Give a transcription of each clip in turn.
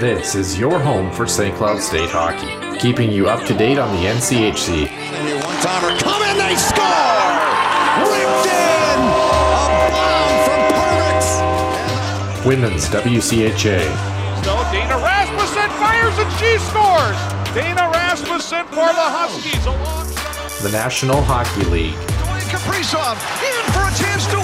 This is your home for St. Cloud State hockey, keeping you up to date on the NCHC. And your one timer come in, they score! Ripped in! A bomb from Perbix! Women's WCHA. So Dana Rasmussen fires and she scores. Dana Rasmussen for the Huskies alongside. The National Hockey League. Dwayne Kaprizov in for a chance to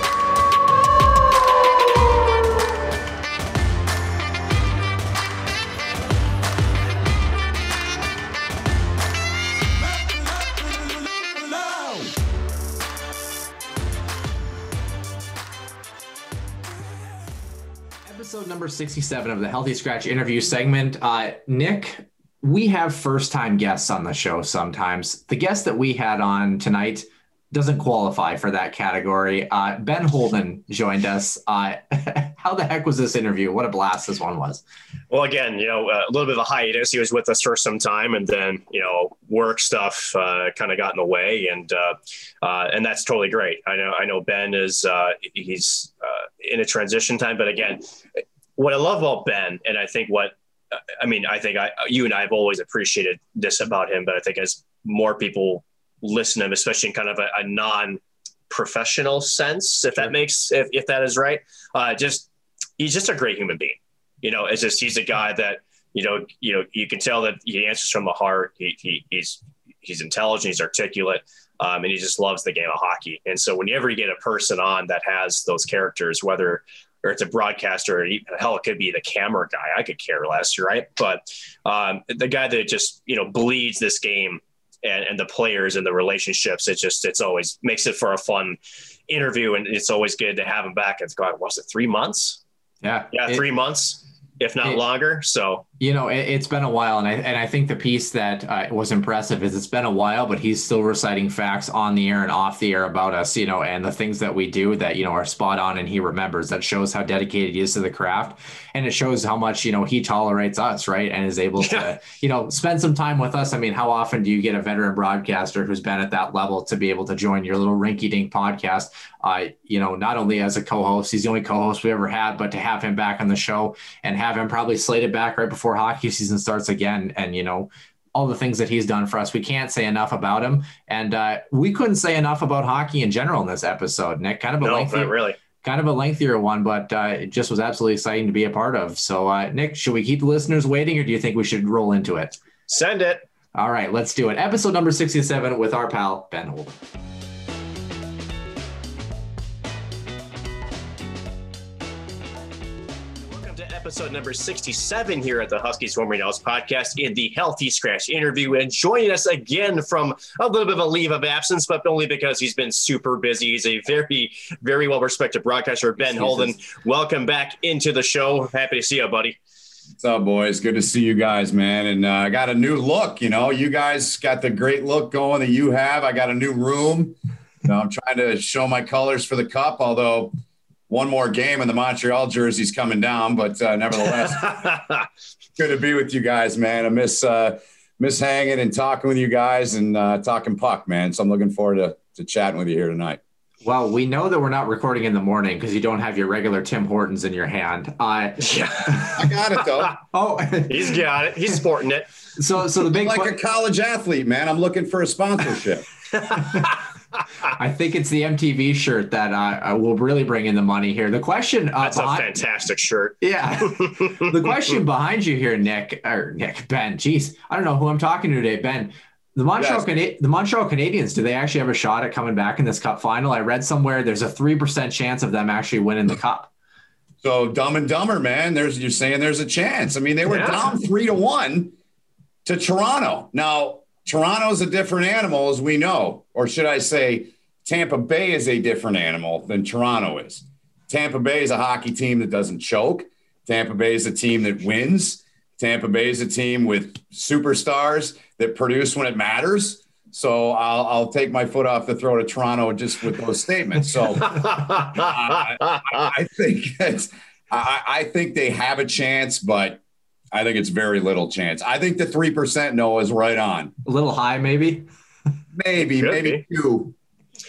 67 of the Healthy Scratch interview segment. Uh, Nick, we have first time guests on the show sometimes. The guest that we had on tonight doesn't qualify for that category. Uh, ben Holden joined us. Uh, how the heck was this interview? What a blast this one was. Well, again, you know, a little bit of a hiatus. He was with us for some time, and then you know, work stuff uh, kind of got in the way, and uh, uh, and that's totally great. I know, I know, Ben is uh, he's uh, in a transition time, but again, what I love about Ben, and I think what I mean, I think I, you and I have always appreciated this about him, but I think as more people listen to him, especially in kind of a, a non-professional sense, if that makes if, if that is right, uh, just he's just a great human being. You know, it's just he's a guy that you know you know you can tell that he answers from the heart. He, he he's he's intelligent, he's articulate, um, and he just loves the game of hockey. And so whenever you get a person on that has those characters, whether or it's a broadcaster, or even, hell, it could be the camera guy. I could care less, right? But um, the guy that just you know bleeds this game and, and the players and the relationships, it just it's always makes it for a fun interview, and it's always good to have him back. It's God, was it three months? Yeah. Yeah, It- three months, if not it- longer. So You know, it, it's been a while, and I and I think the piece that uh, was impressive is it's been a while, but he's still reciting facts on the air and off the air about us, you know, and the things that we do that you know are spot on, and he remembers. That shows how dedicated he is to the craft, and it shows how much you know he tolerates us, right, and is able Yeah. to you know spend some time with us. I mean, how often do you get a veteran broadcaster who's been at that level to be able to join your little rinky-dink podcast? Uh, you know, not only as a co-host, he's the only co-host we ever had, but to have him back on the show and have him probably slated back right before hockey season starts again, and you know all the things that he's done for us. We can't say enough about him, and uh, we couldn't say enough about hockey in general in this episode. Nick, kind of a no, lengthy, really. kind of a lengthier one, but uh, it just was absolutely exciting to be a part of. So, uh, Nick, should we keep the listeners waiting, or do you think we should roll into it? Send it. All right, let's do it. Episode number sixty-seven with our pal Ben Holden. Episode number 67 here at the Huskies Warming House podcast in the Healthy Scratch interview. And joining us again from a little bit of a leave of absence, but only because he's been super busy. He's a very, very well respected broadcaster, Ben Holden. Welcome back into the show. Happy to see you, buddy. What's up, boys? Good to see you guys, man. And uh, I got a new look. You know, you guys got the great look going that you have. I got a new room. So I'm trying to show my colors for the cup, although one more game and the Montreal jersey's coming down. But uh, nevertheless, good to be with you guys, man. I miss uh, miss hanging and talking with you guys and uh, talking puck, man. So I'm looking forward to, to chatting with you here tonight. Well, we know that we're not recording in the morning because you don't have your regular Tim Hortons in your hand. Uh, yeah, I got it though. oh, he's got it. He's sporting it. so so the big like que- a college athlete, man. I'm looking for a sponsorship. I think it's the MTV shirt that uh, will really bring in the money here. The question, uh, That's a fantastic shirt. yeah, the question behind you here, Nick or Nick Ben. Geez, I don't know who I'm talking to today, Ben. The Montreal, Yes. Cana- the Montreal Canadiens, do they actually have a shot at coming back in this Cup final? I read somewhere there's a three percent chance of them actually winning the Cup. So dumb and dumber, man. There's you're saying there's a chance. I mean, they were Yeah. down three to one to Toronto. Now, Toronto's a different animal, as we know, or should I say, Tampa Bay is a different animal than Toronto is. Tampa Bay is a hockey team that doesn't choke. Tampa Bay is a team that wins. Tampa Bay is a team with superstars that produce when it matters. So I'll, I'll take my foot off the throat of Toronto just with those statements. So uh, I, I think it's, I, I think they have a chance, but I think it's very little chance. I think the three percent no is right on. A little high, maybe. Maybe, Could maybe two,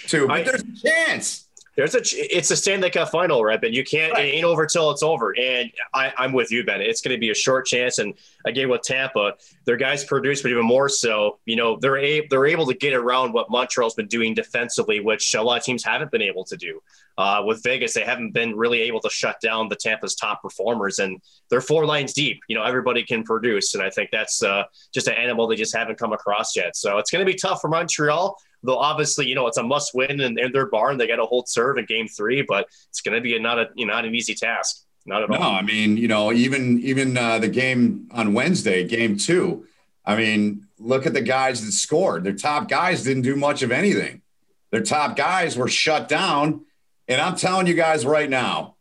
two. But I- there's a chance. There's a, it's a Stanley Cup final, right? But you can't, Right. it ain't over till it's over. And I, I'm with you, Ben. It's going to be a short chance. And again, with Tampa, their guys produce, but even more so, you know, they're able, they're able to get around what Montreal's been doing defensively, which a lot of teams haven't been able to do. Uh, with Vegas, they haven't been really able to shut down the Tampa's top performers, and they're four lines deep. You know, everybody can produce, and I think that's uh, just an animal they just haven't come across yet. So it's going to be tough for Montreal. Though obviously, you know, it's a must win in, in their barn. They got to hold serve in game three, but it's going to be a, not a you know, not an easy task. Not at No, all. I mean, you know, even even uh, the game on Wednesday, game two. I mean, look at the guys that scored. Their top guys didn't do much of anything. Their top guys were shut down. And I'm telling you guys right now,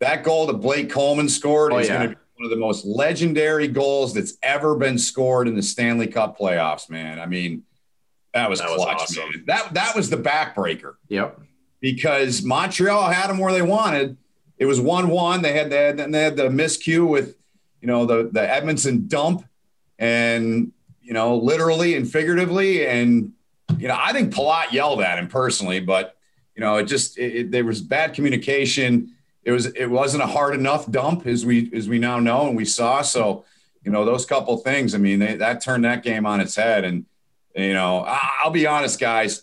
that goal that Blake Coleman scored Oh, is yeah. going to be one of the most legendary goals that's ever been scored in the Stanley Cup playoffs, man. I mean, that was That was clutch, awesome. man. That that was the backbreaker Yep. because Montreal had them where they wanted. It was one-one. They had that, and they had the miscue with, you know, the the Edmundson dump, and you know, literally and figuratively, and you know, I think Palat yelled at him personally, but you know, it just it, it, there was bad communication. It was it wasn't a hard enough dump as we as we now know and we saw. So, you know, those couple things. I mean, they, that turned that game on its head, and you know, I- I'll be honest, guys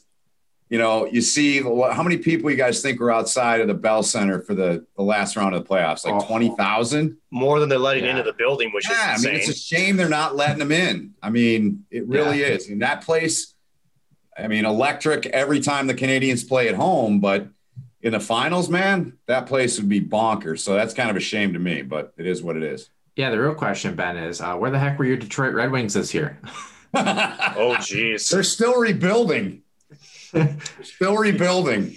you know, you see how many people you guys think were outside of the Bell Center for the, the last round of the playoffs? Like Oh. 20,000? More than they're letting Yeah. into the building, which Yeah, I mean, it's a shame they're not letting them in. I mean, it really Yeah. is. And that place, I mean, electric every time the Canadiens play at home, but in the finals, man, that place would be bonkers. So that's kind of a shame to me, but it is what it is. Yeah, the real question, Ben, is uh, where the heck were your Detroit Red Wings this year? oh, geez. They're still rebuilding. They're still rebuilding.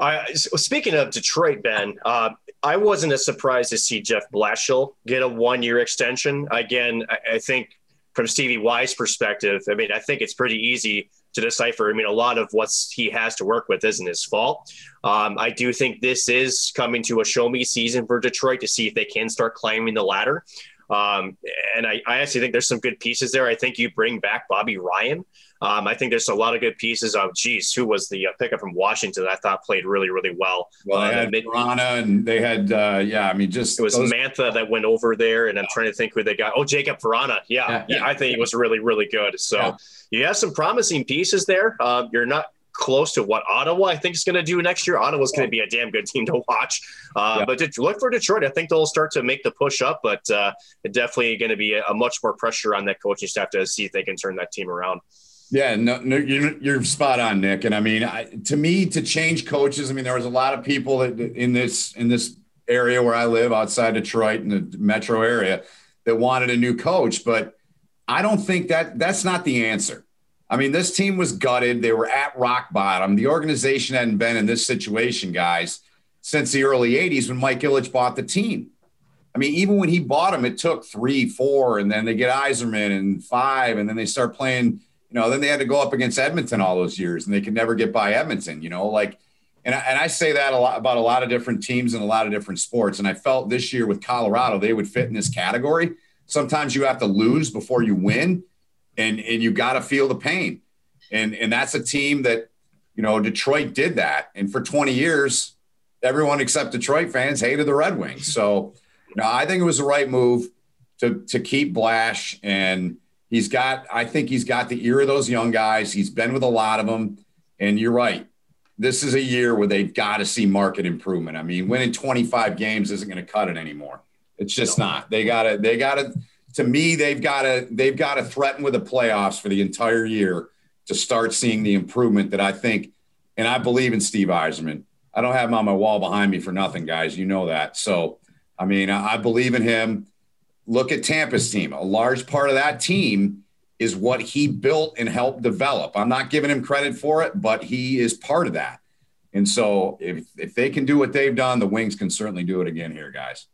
I, speaking of Detroit, Ben, uh, I wasn't as surprised to see Jeff Blashill get a one-year extension. Again, I, I think from Stevie Y's perspective, I mean, I think it's pretty easy to decipher. I mean, a lot of what he has to work with isn't his fault. Um, I do think this is coming to a show me season for Detroit to see if they can start climbing the ladder. Um, and I, I actually think there's some good pieces there. I think you bring back Bobby Ryan. Um, I think there's a lot of good pieces of, geez, who was the uh, pickup from Washington that I thought played really, really well. Well, Uh, they had mid- Piranha and they had, uh, yeah, I mean, just it was those- Mantha that went over there, and I'm trying to think who they got. Oh, Jakub Vrana. Yeah, Yeah. yeah, I think he was really, really good. So Yeah. you have some promising pieces there. Um, you're not close to what Ottawa I think is going to do next year. Ottawa's going to be a damn good team to watch. Uh, Yeah. But to look for Detroit, I think they'll start to make the push up, but uh, definitely going to be a, a much more pressure on that coaching staff to see if they can turn that team around. Yeah, no, no you're, you're spot on, Nick. And I mean, I, to me, to change coaches, I mean, there was a lot of people that in this in this area where I live, outside Detroit in the metro area, that wanted a new coach. But I don't think that that's not the answer. I mean, this team was gutted. They were at rock bottom. The organization hadn't been in this situation, guys, since the early '80s when Mike Ilitch bought the team. I mean, even when he bought them, it took three, four, and then they get Yzerman and five, and then they start playing you know, then they had to go up against Edmonton all those years, and they could never get by Edmonton. You know, like, and I, and I say that a lot about a lot of different teams and a lot of different sports. And I felt this year with Colorado, they would fit in this category. Sometimes you have to lose before you win, and and you got to feel the pain. And and that's a team that, you know, Detroit did that, and for 20 years, everyone except Detroit fans hated the Red Wings. So, you know, I think it was the right move to to keep Blash. And he's got i think he's got the ear of those young guys. He's been with a lot of them and you're right. This is a year where they've got to see market improvement. I mean winning 25 games isn't going to cut it anymore. It's just not. They got to they got to to me they've got to they've got to threaten with the playoffs for the entire year to start seeing the improvement that i think and i believe in steve Yzerman i don't have him on my wall behind me for nothing guys you know that so i mean i, I believe in him look at Tampa's team. A large part of that team is what he built and helped develop. I'm not giving him credit for it, but he is part of that. And so if, if they can do what they've done, the Wings can certainly do it again here, guys.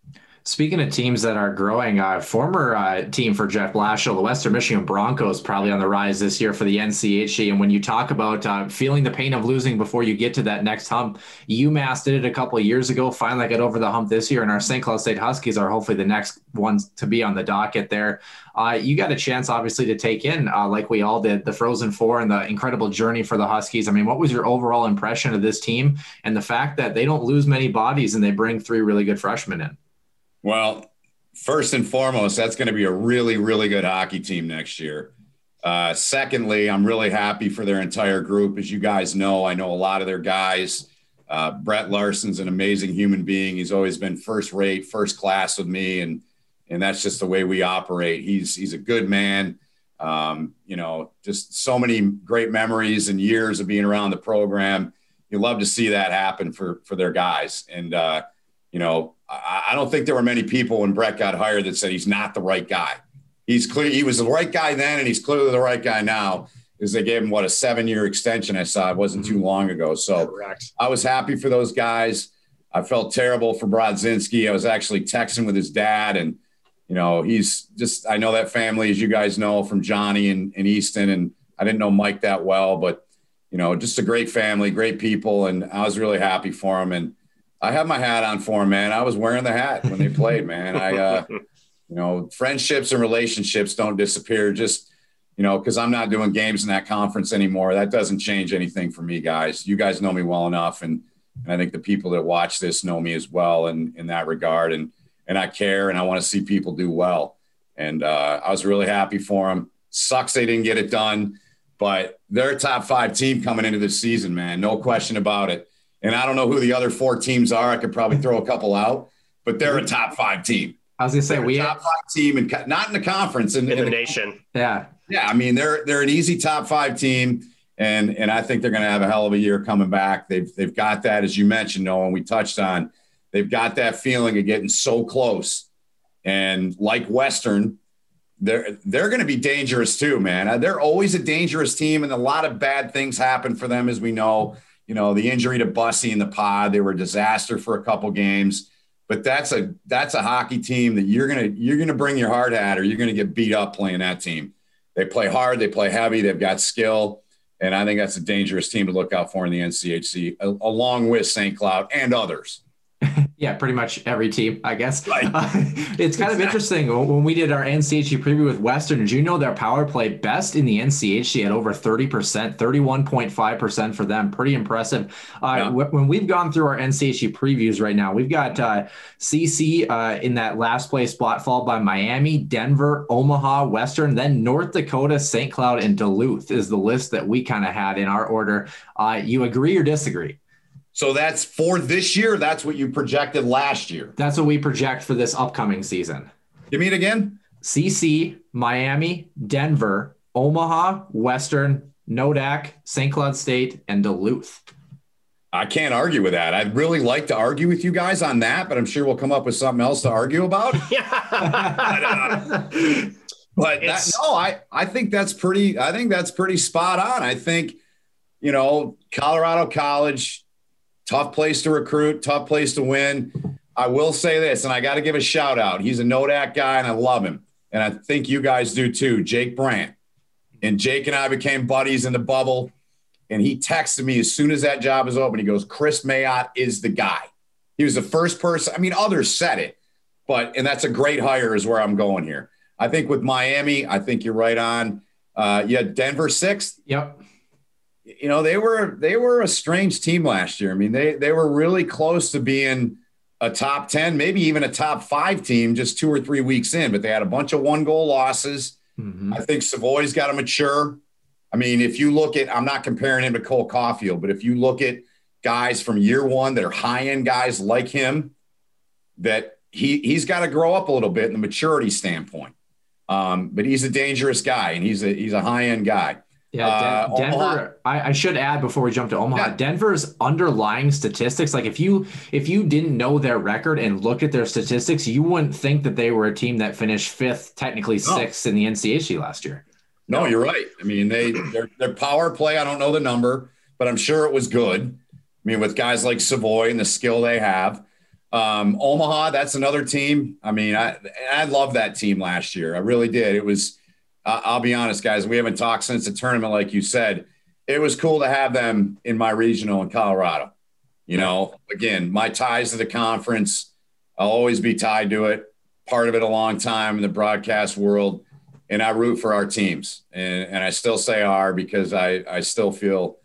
Speaking of teams that are growing, uh, former uh, team for Jeff Blashill, the Western Michigan Broncos, probably on the rise this year for the NCHC. And when you talk about uh, feeling the pain of losing before you get to that next hump, UMass did it a couple years ago. Finally, got over the hump this year, and our St. Cloud State Huskies are hopefully the next ones to be on the docket there. Uh, you got a chance, obviously, to take in, uh, like we all did, the Frozen Four and the incredible journey for the Huskies. I mean, what was your overall impression of this team and the fact that they don't lose many bodies and they bring three really good freshmen in? Well, first and foremost, that's going to be a really, really good hockey team next year. Uh, secondly, I'm really happy for their entire group. As you guys know, I know a lot of their guys. Uh, Brett Larson's an amazing human being. He's always been first rate, first class with me, and and that's just the way we operate. He's he's a good man. Um, you know, just so many great memories and years of being around the program. You love to see that happen for for their guys, and uh, you know, I, don't think there were many people when Brett got hired that said he's not the right guy. He's clear. He was the right guy then, and he's clearly the right guy now. Because they gave him what a seven-year extension. I saw it wasn't too mm-hmm. long ago. So Correct. I was happy for those guys. I felt terrible for Brodzinski. I was actually texting with his dad, and you know he's just. I know that family, as you guys know, from Johnny and, and Easton, and I didn't know Mike that well, but you know, just a great family, great people, and I was really happy for him. And I have my hat on for him, man. I was wearing the hat when they played, man. I, uh, you know, friendships and relationships don't disappear just, you know, because I'm not doing games in that conference anymore. That doesn't change anything for me, guys. You guys know me well enough, and, and I think the people that watch this know me as well in in that regard. And and I care, and I want to see people do well. And uh, I was really happy for them. Sucks they didn't get it done, but they're a top five team coming into this season, man. No question about it and I don't know who the other four teams are. I could probably throw a couple out, but they're a top five team. I was gonna say they're we top five team and not in the conference in, in, in the, the, nation. Yeah, yeah. I mean, they're they're an easy top five team, and and I think they're going to have a hell of a year coming back. They've they've got that as you mentioned, Noah, and we touched on. They've got that feeling of getting so close, and like Western, they're they're going to be dangerous too, man. They're always a dangerous team, and a lot of bad things happen for them, as we know you know, the injury to Bussi in the pod, they were a disaster for a couple games. But that's a that's a hockey team that you're gonna you're gonna bring your heart hat or you're gonna get beat up playing that team. They play hard, they play heavy, they've got skill, and I think that's a dangerous team to look out for in the NCHC, along with St. Cloud and others. yeah, pretty much every team, I guess. Right. Uh, it's kind of interesting when we did our NCHC preview with Western. Did you know their power play best in the NCHC at over 30%, 31.5% for them? Pretty impressive. Uh, yeah. When we've gone through our NCHC previews right now, we've got uh, CC uh, in that last place spot, followed by Miami, Denver, Omaha, Western, then North Dakota, St. Cloud, and Duluth is the list that we kind of had in our order. Uh, you agree or disagree? So that's for this year. That's what you projected last year. That's what we project for this upcoming season. Give me it again. CC, Miami, Denver, Omaha, Western, Nodak, St. Cloud State, and Duluth. I can't argue with that. I'd really like to argue with you guys on that, but I'm sure we'll come up with something else to argue about. Yeah. but, uh, but that, no, I, I think that's pretty. I think that's pretty spot on. I think, you know, Colorado College tough place to recruit, tough place to win. I will say this, and I got to give a shout out. He's a Nodak guy, and I love him. And I think you guys do too. Jake Brandt. And Jake and I became buddies in the bubble. And he texted me as soon as that job was open. He goes, Kris Mayotte is the guy. He was the first person. I mean, others said it, but, and that's a great hire, is where I'm going here. I think with Miami, I think you're right on. Uh, yeah, Denver sixth. Yep you know they were they were a strange team last year. I mean they they were really close to being a top 10, maybe even a top 5 team just 2 or 3 weeks in, but they had a bunch of one goal losses. Mm-hmm. I think Savoie's got to mature. I mean, if you look at I'm not comparing him to Cole Caufield, but if you look at guys from year 1 that are high-end guys like him that he he's got to grow up a little bit in the maturity standpoint. Um, but he's a dangerous guy and he's a he's a high-end guy. Yeah, uh, Denver. I, I, should add before we jump to Omaha, yeah. Denver's underlying statistics. Like if you if you didn't know their record and looked at their statistics, you wouldn't think that they were a team that finished fifth, technically no. sixth in the NCHC last year. No, you're right. I mean, they their, their power play. I don't know the number, but I'm sure it was good. I mean, with guys like Savoie and the skill they have, Um, Omaha, that's another team. I mean, I I love that team last year. I really did. It was. Uh, I'll be honest, guys. We haven't talked since the tournament, like you said. It was cool to have them in my regional in Colorado. You know, again, my ties to the conference. I'll always be tied to it. Part of it a long time in the broadcast world, and I root for our teams, and, and I still say our because I I still feel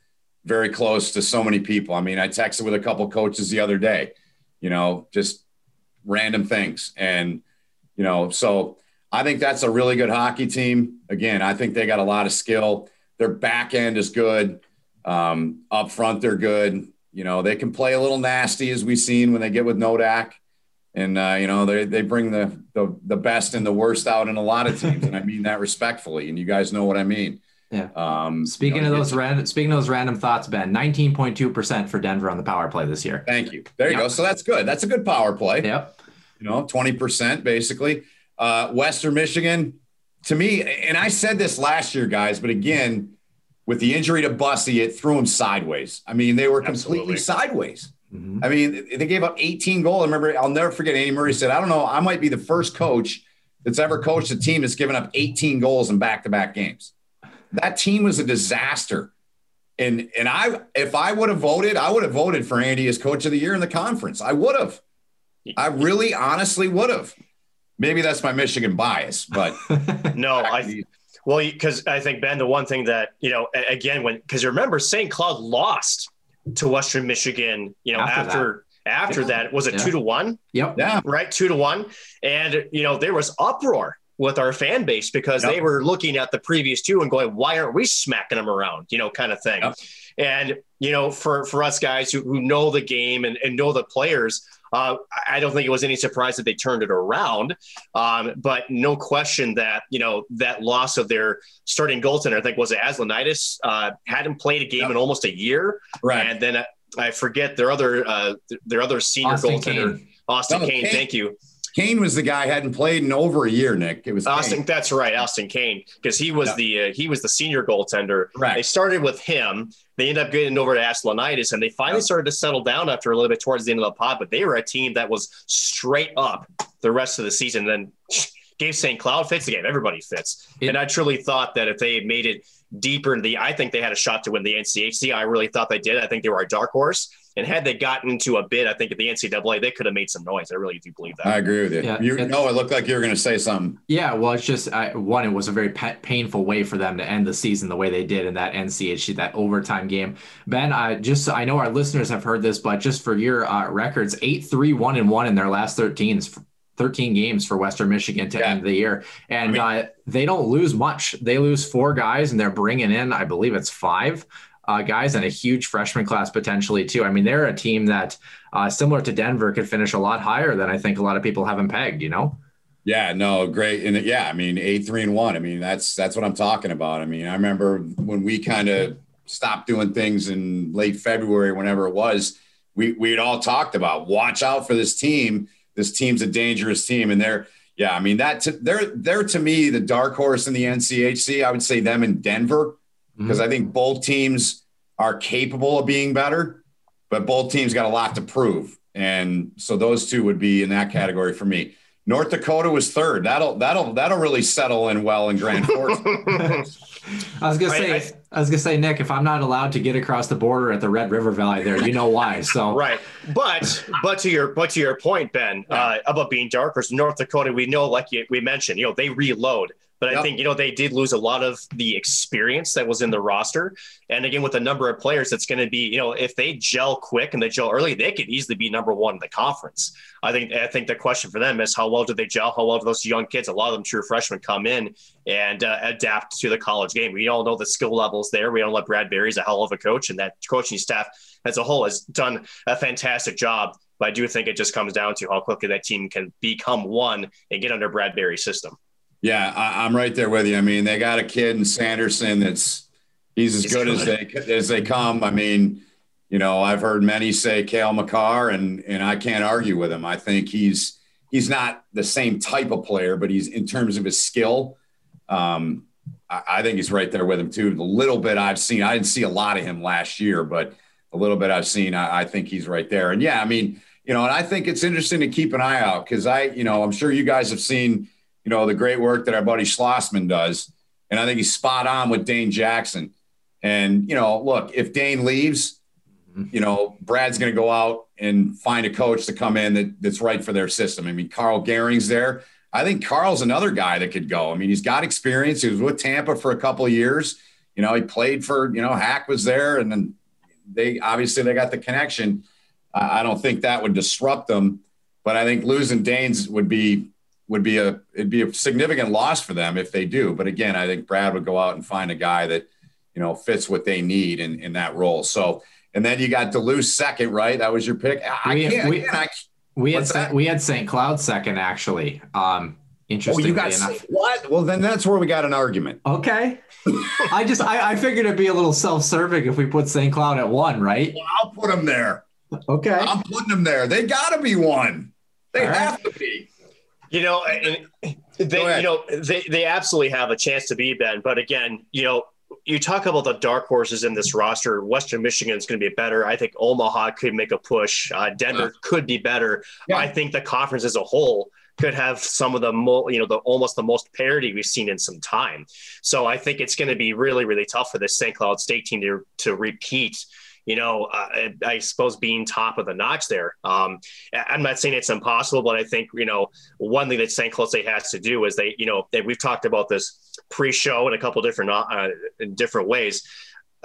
very close to so many people. I mean, I texted with a couple coaches the other day you know, just random things. And, you know, so I think that's a really good hockey team. Again, I think they got a lot of skill. Their back end is good. Um, up front, they're good. You know, they can play a little nasty as we've seen when they get with Nodak. And uh, you know, they they bring the, the the best and the worst out in a lot of teams. and I mean that respectfully. And you guys know what I mean. Yeah. Um, speaking you know, of those random, speaking of those random thoughts, Ben, nineteen point two percent for Denver on the power play this year. Thank you. There you yep. go. So that's good. That's a good power play. Yep. You know, twenty percent basically. Uh, Western Michigan, to me, and I said this last year, guys, but again, with the injury to Bussi, it threw him sideways. I mean, they were completely Absolutely. sideways. Mm-hmm. I mean, they gave up 18 goals. I remember, I'll never forget. Andy Murray said, "I don't know. I might be the first coach that's ever coached a team that's given up 18 goals in back-to-back games." that team was a disaster. And and I if I would have voted, I would have voted for Andy as coach of the year in the conference. I would have. I really honestly would have. Maybe that's my Michigan bias, but no, I well because I think Ben, the one thing that you know again when because you remember St. Cloud lost to Western Michigan, you know after. after after yeah. that was it yeah. two to one yep yeah right two to one and you know there was uproar with our fan base because yep. they were looking at the previous two and going, why aren't we smacking them around? You know, kind of thing. Yep. And, you know, for, for us guys who, who know the game and, and know the players, uh, I don't think it was any surprise that they turned it around. Um, but no question that, you know, that loss of their starting goaltender, I think was it Aslanitis, uh, hadn't played a game yep. in almost a year. Right. And then I forget their other, uh, their other senior Austin goaltender, Kane. Austin no, Kane, Kane. Thank you Kane was the guy hadn't played in over a year. Nick, it was Austin. Kane. That's right, Austin Kane, because he was yeah. the uh, he was the senior goaltender. Right. They started with him. They ended up getting over to Aslanitis, and they finally yeah. started to settle down after a little bit towards the end of the pod. But they were a team that was straight up the rest of the season. then gave St. Cloud fits the game. Everybody fits, it, and I truly thought that if they made it deeper in the, I think they had a shot to win the NCHC. I really thought they did. I think they were a dark horse. And had they gotten into a bid, I think at the NCAA, they could have made some noise. I really do believe that. I agree with you. Yeah, you know, it looked like you were going to say something. Yeah, well, it's just I, one. It was a very pe- painful way for them to end the season the way they did in that NCHC that overtime game. Ben, I just I know our listeners have heard this, but just for your uh, records, eight three one and one in their last 13 13 games for Western Michigan to yeah. end the year. And I mean, uh, they don't lose much. They lose four guys and they're bringing in, I believe it's five uh, guys and a huge freshman class potentially too. I mean, they're a team that, uh, similar to Denver, could finish a lot higher than I think a lot of people have them pegged. You know. Yeah, no, great, and yeah, I mean, eight, three, and one. I mean, that's that's what I'm talking about. I mean, I remember when we kind of stopped doing things in late February, whenever it was, we we had all talked about watch out for this team. This team's a dangerous team, and they're yeah, I mean that they're they're to me the dark horse in the NCHC. I would say them in Denver because mm-hmm. I think both teams are capable of being better, but both teams got a lot to prove. And so those two would be in that category for me. North Dakota was third. That'll that'll that'll really settle in well in Grand Forks. I was gonna say, I, I, I, was gonna say, Nick, if I'm not allowed to get across the border at the Red River Valley, there, you know why. So right, but but to your but to your point, Ben, yeah. uh, about being darker, North Dakota, we know, like you, we mentioned, you know, they reload. But yep. I think, you know, they did lose a lot of the experience that was in the roster. And again, with the number of players, it's going to be, you know, if they gel quick and they gel early, they could easily be number one in the conference. I think I think the question for them is how well do they gel? How well do those young kids, a lot of them true freshmen, come in and uh, adapt to the college game? We all know the skill levels there. We all know Brad Berry's a hell of a coach, and that coaching staff as a whole has done a fantastic job. But I do think it just comes down to how quickly that team can become one and get under Brad Berry's system. Yeah, I, am right there with you. I mean, they got a kid in Sanderson that's he's as good, good, as they as they come. I mean, you know, I've heard many say Cale Makar, and and I can't argue with him. I think he's he's not the same type of player, but he's in terms of his skill. Um, I, I think he's right there with him too. The little bit I've seen, I didn't see a lot of him last year, but a little bit I've seen, I, I think he's right there. And yeah, I mean, you know, and I think it's interesting to keep an eye out because I, you know, I'm sure you guys have seen, you know, the great work that our buddy Schlossman does. And I think he's spot on with Dane Jackson. And, you know, look, if Dane leaves, mm-hmm. you know, Brad's going to go out and find a coach to come in that, that's right for their system. I mean, Karl Goehring's there. I think Karl's another guy that could go. I mean, he's got experience. He was with Tampa for a couple of years. You know, he played for, you know, Hack was there and then they obviously they got the connection. I don't think that would disrupt them, but I think losing Danes would be would be a it'd be a significant loss for them if they do. But again, I think Brad would go out and find a guy that you know fits what they need in in that role. So and then you got Duluth second, right? That was your pick. I We- can't. we- again, I, We had Saint, we had St. Cloud second actually. Um, oh, interestingly you got enough. what? Well, then that's where we got an argument. Okay. I just I, I figured it'd be a little self-serving if we put St. Cloud at one, right? Well, I'll put them there. Okay. I'm putting them there. They got to be one. They All right. have to be. You know, they, you know, they, they absolutely have a chance to be Ben. But again, you know, you talk about the dark horses in this roster. Western Michigan is going to be better. I think Omaha could make a push. Uh, Denver could be better. Yeah. I think the conference as a whole could have some of the mo- you know the almost the most parity we've seen in some time. So I think it's going to be really really tough for this St. Cloud State team to to repeat. You know, uh, I- suppose being top of the notch there. Um, I'm not saying it's impossible, but I think you know one thing that St. Cloud State has to do is they, you know, they, we've talked about this pre-show in a couple different uh, in different ways.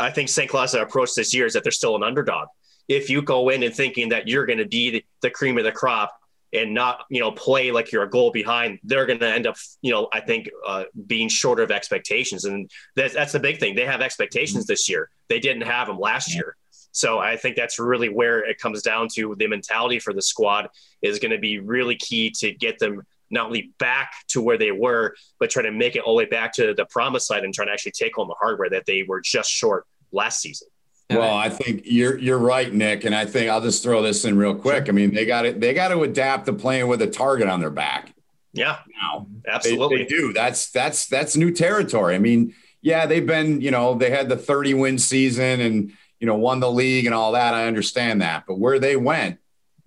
I think St. Cloud's approach this year is that they're still an underdog. If you go in and thinking that you're going to be the, the cream of the crop and not, you know, play like you're a goal behind, they're going to end up, you know, I think uh, being shorter of expectations, and that's, that's the big thing. They have expectations this year. They didn't have them last year. So I think that's really where it comes down to the mentality for the squad is going to be really key to get them not only back to where they were, but try to make it all the way back to the promised side and try to actually take home the hardware that they were just short last season. Well, I think you're you're right, Nick, and I think I'll just throw this in real quick. I mean, they got it. They got to adapt to playing with a target on their back Yeah, now. They, absolutely. they do. That's that's that's new territory. I mean, yeah, they've been, you know, they had the 30 win season and you know won the league and all that. I understand that, but where they went,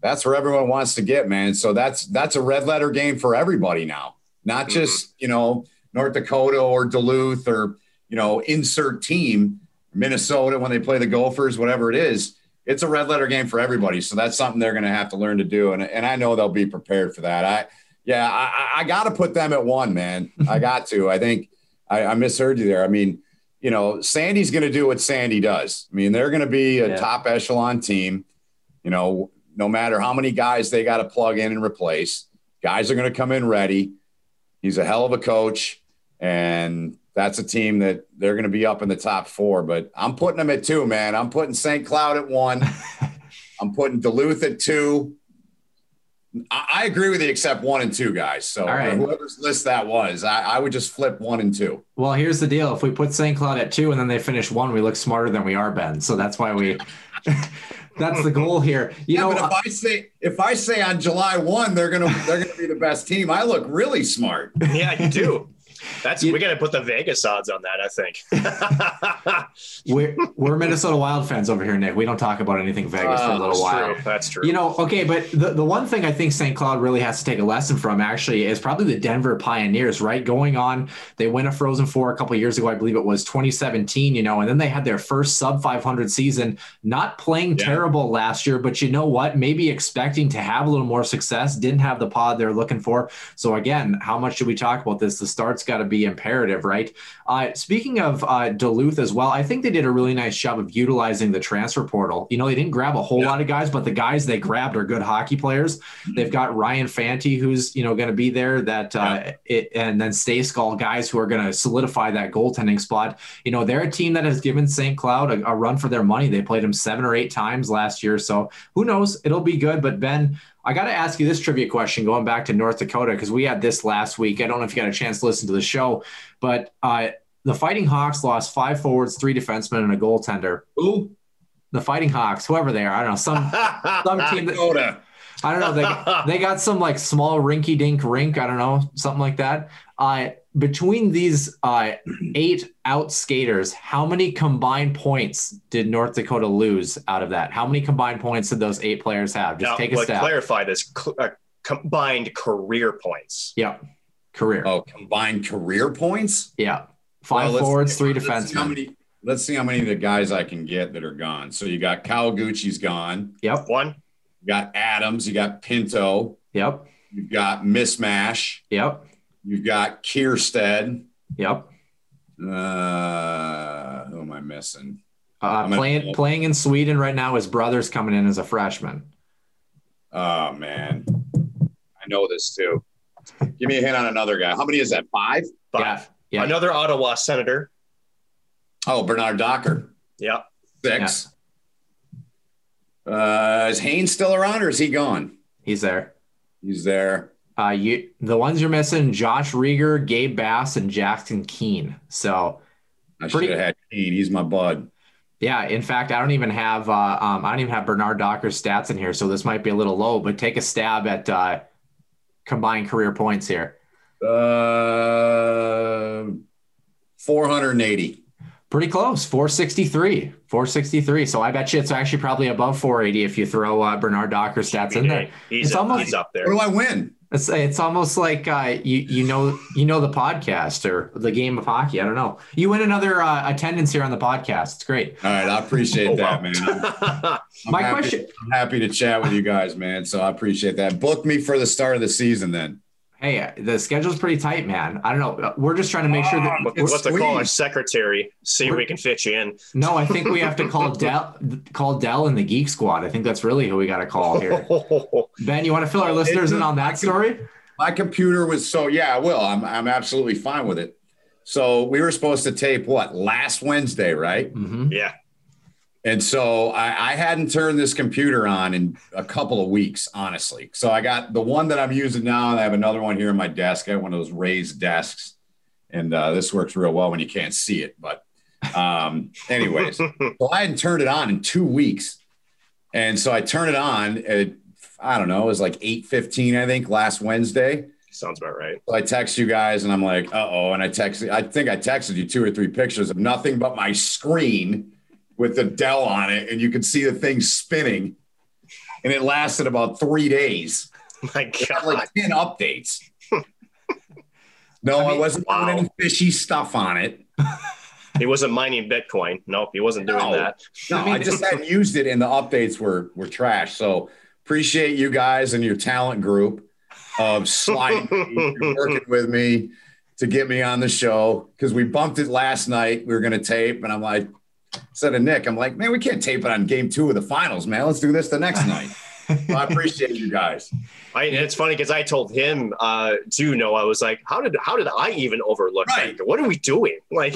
that's where everyone wants to get, man. So that's that's a red letter game for everybody now, not mm-hmm. just you know North Dakota or Duluth or you know insert team Minnesota when they play the Gophers, whatever it is. It's a red letter game for everybody. So that's something they're going to have to learn to do, and and I know they'll be prepared for that. I yeah, I, I- I got to put them at one, man. I got to. I think I, I misheard you there. I mean, you know, Sandy's going to do what Sandy does. I mean, they're going to be a Yeah. top echelon team. You know, no matter how many guys they got to plug in and replace, guys are going to come in ready. He's a hell of a coach, and that's a team that they're going to be up in the top four. But I'm putting them at two, man. I'm putting St. Cloud at one. I'm putting Duluth at two. I, I agree with you, except one and two guys. So All right. whoever's list that was, I, I would just flip one and two. Well, here's the deal. If we put St. Cloud at two and then they finish one, we look smarter than we are, Ben. So that's why we that's the goal here. You yeah, know, but if uh, I say if I say on July one they're gonna they're gonna be the best team, I look really smart. yeah, you do. That's You- we got to put the Vegas odds on that. I think. we're we're Minnesota Wild fans over here, Nick. We don't talk about anything Vegas for a Oh, little That's while. true. That's true. You know, okay, but the, the one thing I think St. Cloud really has to take a lesson from actually is probably the Denver Pioneers, right? Going on, they win a Frozen Four a couple years ago, I believe it was 2017, you know, and then they had their first sub 500 season, not playing Yeah. terrible last year, but you know what? Maybe expecting to have a little more success, didn't have the pod they're looking for. So, again, how much should we talk about this? The start's got to be imperative, right? Uh, speaking of uh, Duluth as well, I think they did a really nice job of utilizing the transfer portal. You know, they didn't grab a whole Yeah. lot of guys, but the guys they grabbed are good hockey players. They've got Ryan Fanti, who's you know going to be there. That uh, it, and then Stejskal guys who are going to solidify that goaltending spot. You know, they're a team that has given St. Cloud a, a run for their money. They played them seven or eight times last year, so who knows? It'll be good. But Ben, I got to ask you this trivia question going back to North Dakota because we had this last week. I don't know if you got a chance to listen to the show, but uh, the Fighting Hawks lost five forwards, three defensemen, and a goaltender. Ooh, The Fighting Hawks, whoever they are, I don't know, some some team that Dakota. I don't know. They, they got some like small rinky dink rink. I don't know, something like that. Uh, between these uh, eight out skaters, how many combined points did North Dakota lose out of that? How many combined points did those eight players have? Just now, take a what stab. clarified is cl- uh, combined career points. yeah, career. Oh, combined career points. Yeah, five Well, forwards, 3 let's see how defensemen. many- Let's see how many of the guys I can get that are gone. So you got Kawaguchi's gone. Yep, One, You got Adams. You got Pinto. yep, You've got Mismash. yep, You've got Kiersted. yep. Uh, who am I missing? Uh, I'm gonna- playing playing in Sweden right now. His brother's coming in as a freshman. Oh man, I know this too. Give me a hint on another guy. How many is that? Five? five. Yeah, yeah. Another Ottawa Senator. Oh, Bernard Docker. Yep. Six. Uh, is Haynes still around or is he gone? He's there. He's there. Uh, you the ones you're missing: Josh Rieger, Gabe Bast, and Jackson Keane. So I Pretty- should have had Keane. He's my bud. yeah, in fact, I don't even have uh, um, I don't even have Bernard Docker's stats in here, so this might be a little low. But take a stab at uh, combined career points here. Uh, 480. Pretty close, 463, 463. So I bet you it's actually probably above 480 if you throw uh, Bernard Docker's stats in there. He's, It's up, almost- he's up there. What do I win? It's it's almost like uh, you you know you know the podcast or the game of hockey. I don't know. You win another uh, attendance here on the podcast. It's great. All right, I appreciate Oh, that, wow. man. I'm, I'm My happy, question- I'm happy to chat with you guys, man. So I appreciate that. Book me for the start of the season, then. Hey, the schedule's pretty tight, man. I don't know. We're just trying to make sure that. What- It's What's to call our secretary? See if we can fit you in. No, I think we have to call Dell call Dell and the Geek Squad. I think that's really who we got to call here. Ben, you want to fill our listeners in on that story? My computer was so yeah, I will. I'm I'm absolutely fine with it. So we were supposed to tape what last Wednesday, right? hmm yeah. And so I, I hadn't turned this computer on in a couple of weeks, honestly. So I got the one that I'm using now, and I have another one here in my desk. I have one of those raised desks, and uh, this works real well when you can't see it. But, um, anyways, so I hadn't turned it on in two weeks, and so I turned it on. At, I don't know, it was like eight fifteen, I think, last Wednesday. Sounds about right. So I text you guys, and I'm like, uh oh. And I texted, I think I texted you two or three pictures of nothing but my screen with the Dell on it, and you could see the thing spinning. And it lasted about three days. My God. like 10 updates. No, I, mean, wasn't wow. doing any fishy stuff on it. He wasn't mining Bitcoin. Nope, he wasn't doing No. that. No, I, just hadn't used it, and the updates were were trash. So appreciate you guys and your talent group of sliding, working with me to get me on the show because we bumped it last night. We were going to tape, and I'm like, said to Nick, I'm like, man, we can't tape it on game two of the finals, man. Let's do this the next night. So I appreciate you guys. I, it's funny because I told him uh, too. No, I was like, how did how did I even overlook Right. that? What are we doing? Like,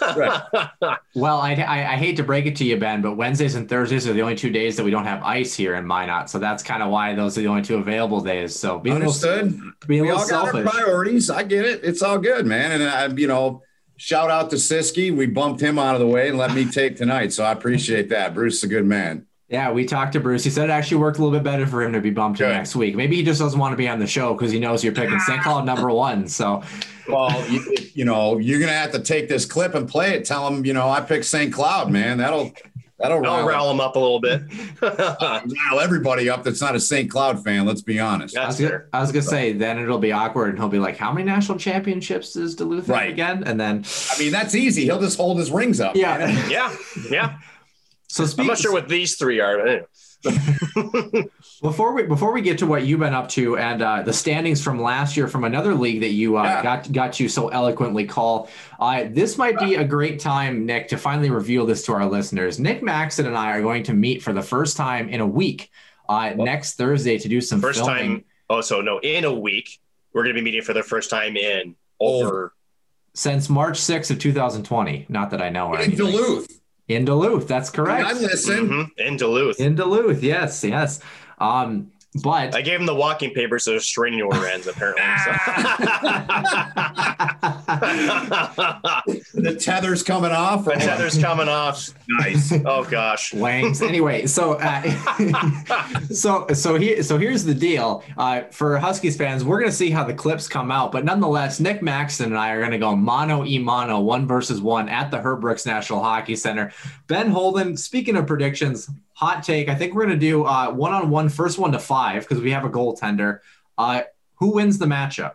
Right. Well, I, I I hate to break it to you, Ben, but Wednesdays and Thursdays are the only two days that we don't have ice here in Minot. So that's kind of why those are the only two available days. So be a little, Understood. we little all got our selfish. priorities. I get it. It's all good, man. And I, you know, shout out to Ciskie. We bumped him out of the way and let me take tonight. So I appreciate that. Bruce is a good man. Yeah, we talked to Bruce. He said it actually worked a little bit better for him to be bumped Good. next week. Maybe he just doesn't want to be on the show because he knows you're picking St. Cloud number one. So Well, you, you know, you're gonna have to take this clip and play it. Tell him, you know, I picked St. Cloud, man. That'll that'll I'll rile, rile him up a little bit. rile everybody up that's not a St. Cloud fan. Let's be honest. I That's was, gonna. I was gonna say then it'll be awkward and he'll be like, "How many national championships does Duluth have Right. again?" And then I mean, that's easy. He'll just hold his rings up. yeah. Yeah, yeah. So I'm not sure what these three are. But anyway. Before we before we get to what you've been up to and uh, the standings from last year from another league that you uh, Yeah. got got you so eloquently call, uh, this might be a great time, Nick, to finally reveal this to our listeners. Nick Maxon and I are going to meet for the first time in a week uh, next Thursday to do some First filming. time. Oh, so no, in a week we're going to be meeting for the first time in over. since March 6th of 2020. Not that I know or In anything. Duluth. In Duluth, that's correct. I listen. Mhm, in Duluth. In Duluth, yes, yes. Um, But I gave him the walking papers, so straining order ends apparently. the tether's coming off. the tether's coming off. Nice. Oh gosh. Wangs. Anyway, so uh, so so here so here's the deal. Uh, for Huskies fans, we're gonna see how the clips come out, but nonetheless, Nick Maxton and I are gonna go mono e mono, one versus one at the Herb Brooks National Hockey Center. Ben Holden. Speaking of predictions, hot take. I think we're gonna do uh, one on one, first one to five because we have a goaltender. Uh, who wins the matchup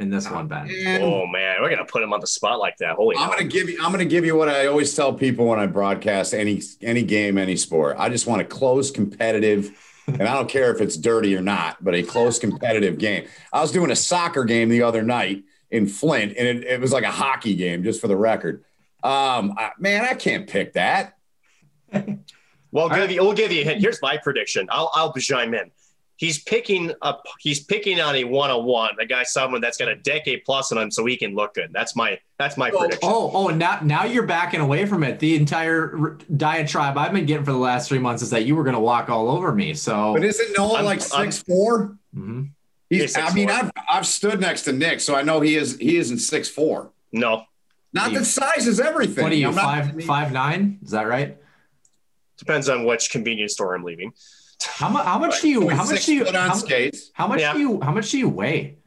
in this one, Ben? And Oh man, we're gonna put him on the spot like that. Holy I'm hell. gonna give you. I'm gonna give you what I always tell people when I broadcast any any game, any sport. I just want a close, competitive, and I don't care if it's dirty or not, but a close, competitive game. I was doing a soccer game the other night in Flint, and it, it was like a hockey game, just for the record. Um, I- man, I can't pick that. Well, give you, we'll give you a hint. Here's my prediction. I'll I'll chime in. He's picking up. He's picking on a one on one. A guy, someone that's got a decade plus on him, so he can look good. That's my that's my prediction. Oh, oh, now now you're backing away from it. The entire diatribe I've been getting for the last three months is that you were going to walk all over me. So But isn't Noah I'm- like I'm- six four? Mhm. He's. He's I mean, 6'4". I've I've stood next to Nick, so I know he is. He isn't six four. No, Not You- that size is everything. what are you I'm not- five five nine? Is that right? Depends on which convenience store I'm leaving. How much? How much do you? How much do you? foot How, how much Yeah. do you? How much do you weigh?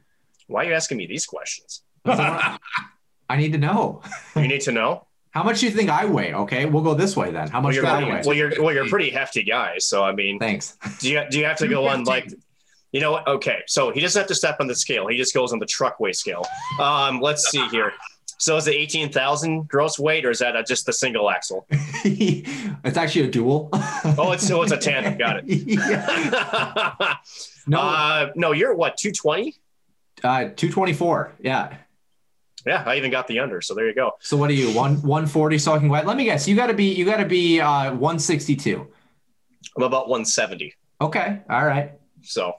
Why are you asking me these questions? I need to know. You need to know. How much do you think I weigh? Okay, we'll go this way then. How much you're, do I weigh? well, you're well, you're a pretty hefty guy. So I mean, Thanks. do you do you have to go on like? You know what? Okay, so he doesn't have to step on the scale. He just goes on the truck weigh scale. Um, let's see here. So is it eighteen thousand gross weight, or is that a, just the single axle? it's actually a dual. Oh, it's oh, it's a tandem. Got it. No, uh, no, you're what two twenty? uh, two twenty four. Yeah. Yeah, I even got the under. So there you go. So what are you one one forty soaking wet? Let me guess. You got to be you got to be uh, one sixty two. I'm about one seventy. Okay. All right. So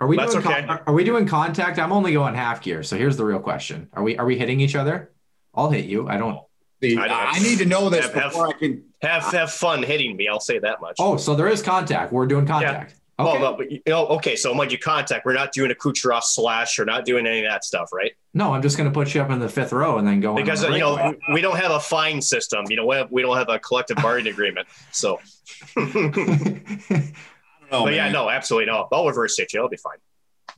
Are we That's doing okay. con- are we doing contact? I'm only going half gear. So here's the real question: Are we are we hitting each other? I'll hit you. I don't. See, I I, need to know this Have- have- before I can. have have fun hitting me. I'll say that much. Oh, so there is contact. We're doing contact. Well, Okay. no, but, you know, okay. So when you contact, we're not doing a Kucherov slash. We're not doing any of that stuff, right? No, I'm just going to put you up in the fifth row and then go. on Because the you know breakaway. we don't have a fine system. You know we, have, we don't have a collective bargaining agreement. So, Oh, but yeah, no, absolutely no. I'll reverse hit you. It'll be fine.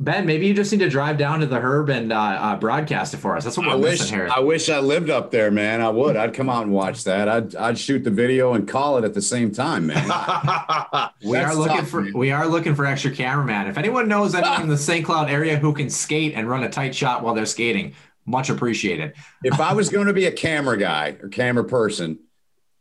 Ben, maybe you just need to drive down to the Herb and uh, uh, broadcast it for us. That's what I we're wish here. I wish I lived up there, man. I would. I'd come out and watch that. I'd I'd shoot the video and call it at the same time, man. we are looking tough, for man. we are looking for extra cameraman. If anyone knows anyone in the St. Cloud area who can skate and run a tight shot while they're skating, much appreciated. if I was going to be a camera guy or camera person,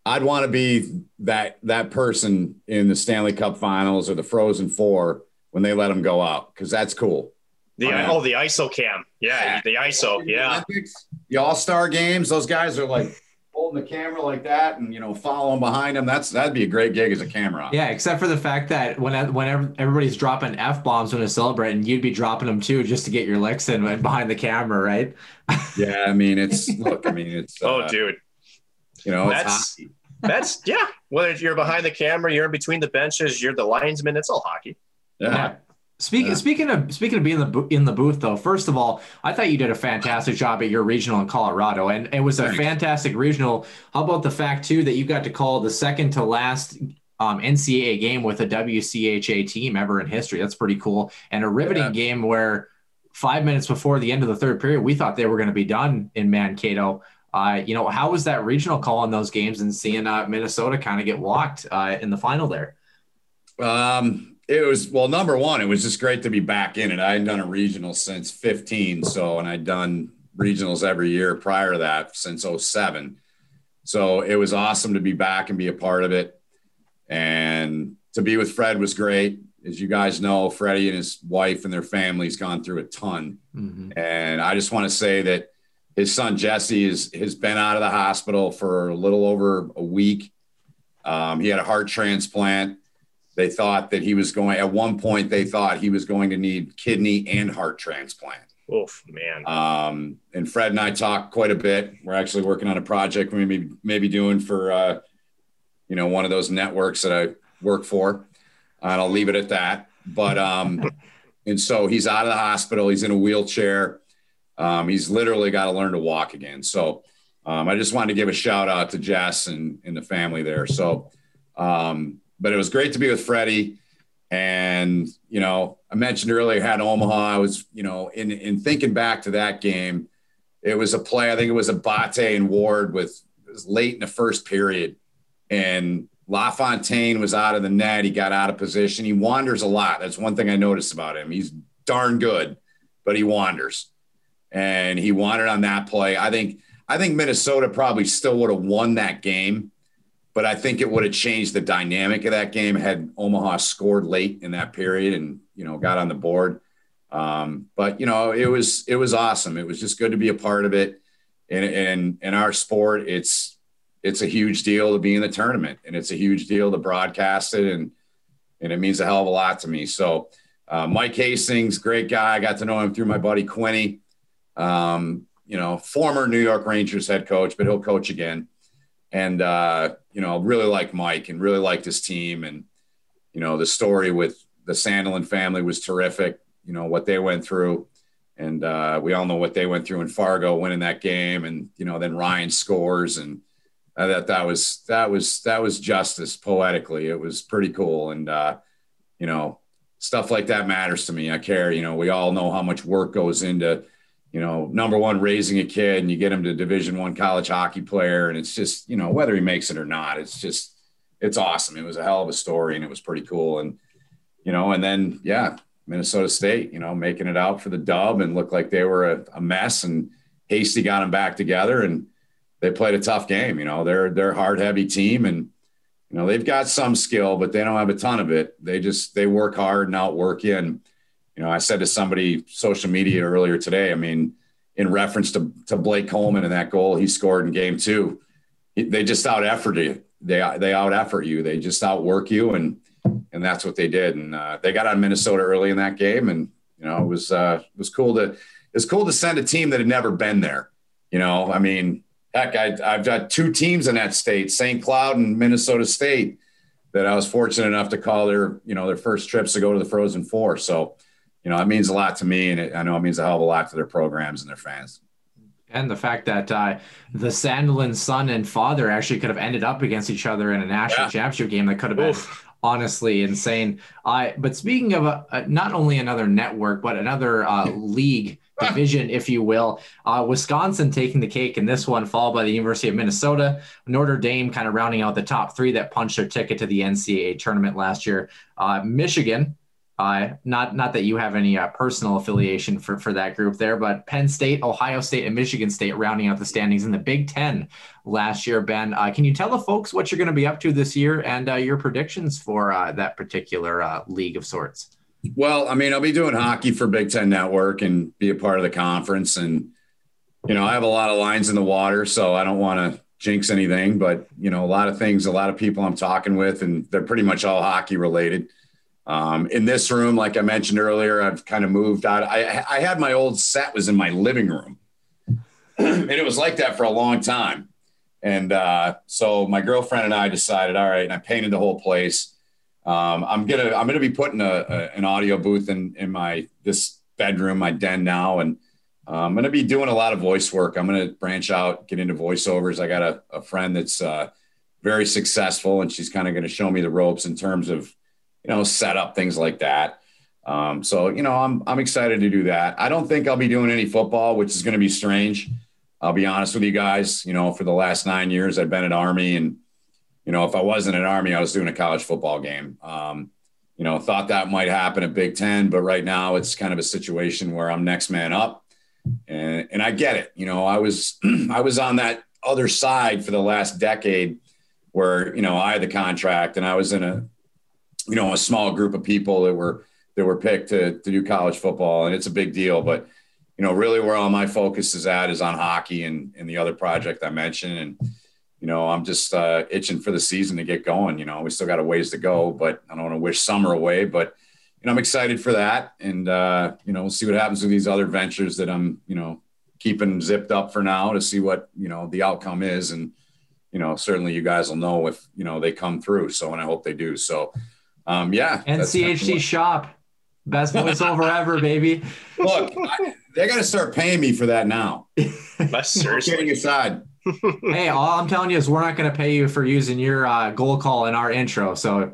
I'd want to be that that person in the Stanley Cup Finals or the Frozen Four when they let them go out because that's cool. the Oh, yeah. oh the ISO cam. Yeah, the ISO. Yeah. Olympics, the All Star games, those guys are like holding the camera like that and you know following behind them. That's that'd be a great gig as a camera. Yeah, except for the fact that when whenever everybody's dropping f bombs when they're and you'd be dropping them too just to get your licks in behind the camera, right? yeah. I mean, it's look. I mean, it's Oh, uh, dude. you know, That's hockey. that's yeah. Whether you're behind the camera, you're in between the benches, you're the linesman. It's all hockey. Yeah. Speaking Yeah. speaking of speaking of being in the in the booth though, first of all, I thought you did a fantastic job at your regional in Colorado, and it was a Thanks. fantastic regional. How about the fact too that you got to call the second to last um, NCAA game with a WCHA team ever in history? That's pretty cool, and a riveting Yeah. game where five minutes before the end of the third period, we thought they were going to be done in Mankato. Uh, you know, how was that regional call in those games and seeing uh, Minnesota kind of get walked uh, in the final there? Um, it was well, number one, it was just great to be back in it. I hadn't done a regional since 15, so and I'd done regionals every year prior to that since 07. So it was awesome to be back and be a part of it. And to be with Fred was great. As you guys know, Freddie and his wife and their family's gone through a ton. Mhm. And I just want to say that his son Jesse is, has been out of the hospital for a little over a week. Um, he had a heart transplant. They thought that he was going, at one point, they thought he was going to need kidney and heart transplant. Oof, man. Um, and Fred and I talked quite a bit. We're actually working on a project we may, maybe doing for, uh, you know, one of those networks that I work for. And I'll leave it at that. but um, and so he's out of the hospital. He's in a wheelchair. Um, he's literally got to learn to walk again. So um, I just wanted to give a shout out to Jess and, and the family there. So, um, but it was great to be with Freddie. And, you know, I mentioned earlier, had Omaha. I was, you know, in, in thinking back to that game, it was a play. I think it was a Bate and Ward with, it was late in the first period. And LaFontaine was out of the net. He got out of position. He wanders a lot. That's one thing I noticed about him. He's darn good, but he wanders. And he wandered on that play. I think I think Minnesota probably still would have won that game, but I think it would have changed the dynamic of that game had Omaha scored late in that period and you know got on the board. Um, but you know it was it was awesome. It was just good to be a part of it. And in, in our sport, it's it's a huge deal to be in the tournament, and it's a huge deal to broadcast it, and and it means a hell of a lot to me. So. Uh, Mike Hastings, great guy. I got to know him through my buddy Quinny. Um, you know, former New York Rangers head coach, but he'll coach again. And, uh, you know, really like Mike and really liked his team. And, you know, the story with the Sandelin family was terrific, you know, what they went through. And uh, we all know what they went through in Fargo winning that game. And, you know, then Ryan scores. And I thought that was, that was, that was justice poetically. It was pretty cool. And, uh, you know, stuff like that matters to me. I care, you know, we all know how much work goes into, you know, number one, raising a kid and you get him to division one college hockey player. And it's just, you know, whether he makes it or not, it's just, it's awesome. It was a hell of a story and it was pretty cool. And, you know, and then, yeah, Minnesota State, you know, making it out for the dub and looked like they were a, a mess and Hasty got them back together and they played a tough game. You know, they're, they're hard, heavy team and, you know, they've got some skill, but they don't have a ton of it. They just, they work hard and outwork you. And, know, I said to somebody social media earlier today, I mean, in reference to, to Blake Coleman and that goal he scored in game two, they just out effort you. They, they out effort you. They just outwork you. And, and that's what they did. And uh, they got on Minnesota early in that game. And, you know, it was, uh, it was cool to, it's cool to send a team that had never been there. You know, I mean, heck, I, I've got two teams in that state, St. Cloud and Minnesota State, that I was fortunate enough to call their, you know, their first trips to go to the Frozen Four. So, you know, it means a lot to me, and it, I know it means a hell of a lot to their programs and their fans. And the fact that uh, the Sandelin son and father actually could have ended up against each other in a national yeah. championship game that could have been Oof. honestly insane. Uh, but speaking of a, a, not only another network, but another uh, league division, if you will, uh, Wisconsin taking the cake in this one, followed by the University of Minnesota, Notre Dame kind of rounding out the top three that punched their ticket to the NCAA tournament last year. Uh, Michigan uh, not not that you have any uh, personal affiliation for, for that group there, but Penn State, Ohio State, and Michigan State rounding out the standings in the Big Ten last year. Ben, uh, can you tell the folks what you're going to be up to this year and uh, your predictions for uh, that particular uh, league of sorts? Well, I mean, I'll be doing hockey for Big Ten Network and be a part of the conference, and you know, I have a lot of lines in the water, so I don't want to jinx anything, but you know, a lot of things, a lot of people I'm talking with, and they're pretty much all hockey related um, in this room, like I mentioned earlier, I've kind of moved out. I, I had my old set was in my living room, and it was like that for a long time. And uh, so my girlfriend and I decided, all right, and I painted the whole place. Um, I'm gonna I'm gonna be putting a, a, an audio booth in in my this bedroom, my den now, and uh, I'm gonna be doing a lot of voice work. I'm gonna branch out, get into voiceovers. I got a, a friend that's uh, very successful, and she's kind of gonna show me the ropes in terms of you know, set up things like that. Um, so, you know, I'm, I'm excited to do that. I don't think I'll be doing any football, which is going to be strange. I'll be honest with you guys. You know, for the last nine years, I've been at Army, and you know, if I wasn't at Army, I was doing a college football game. Um, you know, thought that might happen at Big Ten, but right now it's kind of a situation where I'm next man up, and and I get it. You know, I was I was on that other side for the last decade, where you know I had the contract, and I was in a you know, a small group of people that were that were picked to, to do college football, and it's a big deal. But you know, really, where all my focus is at is on hockey and, and the other project I mentioned. And you know, I'm just uh, itching for the season to get going. You know, we still got a ways to go, but I don't want to wish summer away. But you know, I'm excited for that, and uh, you know, we'll see what happens with these other ventures that I'm, you know, keeping zipped up for now to see what you know the outcome is, and you know, certainly you guys will know if you know they come through. So, and I hope they do. So, Um, yeah. NCHC shop. Best voiceover ever, baby. Look, I, they got to start paying me for that now. That's seriously. Kidding aside. hey, all I'm telling you is we're not going to pay you for using your uh, goal call in our intro. So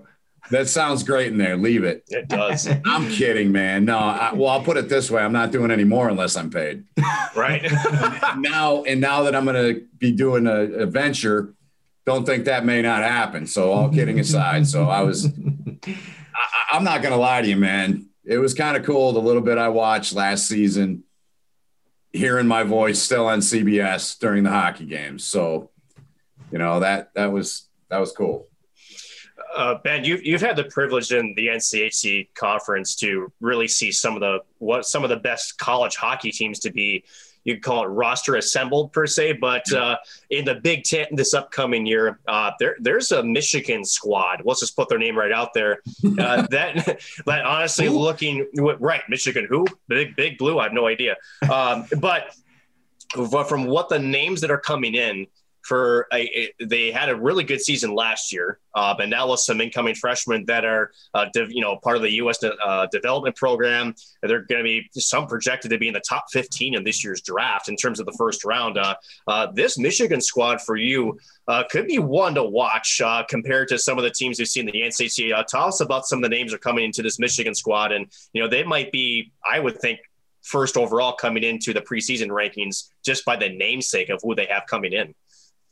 that sounds great in there. Leave it. It does. I'm kidding, man. No, I, well, I'll put it this way: I'm not doing any more unless I'm paid. Right. now, and now that I'm going to be doing a, a, venture, don't think that may not happen. So, all kidding aside, so I was. I, I'm not going to lie to you, man. It was kind of cool. The little bit I watched last season hearing my voice still on CBS during the hockey games. So, you know that that was that was cool. Uh, ben, you've you've had the privilege in the NCHC conference to really see some of the what some of the best college hockey teams to be you could call it roster assembled per se, but uh, in the Big Ten this upcoming year, uh, there there's a Michigan squad. Let's just put their name right out there. Uh, that that honestly Ooh. looking right, Michigan who big big blue. I have no idea, um, but from what the names that are coming in for a, a, they had a really good season last year, uh, but now with some incoming freshmen that are uh, de- you know part of the U.S. De- uh, development program, they're going to be some projected to be in the top 15 in this year's draft in terms of the first round. Uh, uh, this Michigan squad for you uh, could be one to watch compared to some of the teams we've seen in the NCAA. tell us about some of the names that are coming into this Michigan squad, and you know they might be, I would think, first overall coming into the preseason rankings just by the namesake of who they have coming in.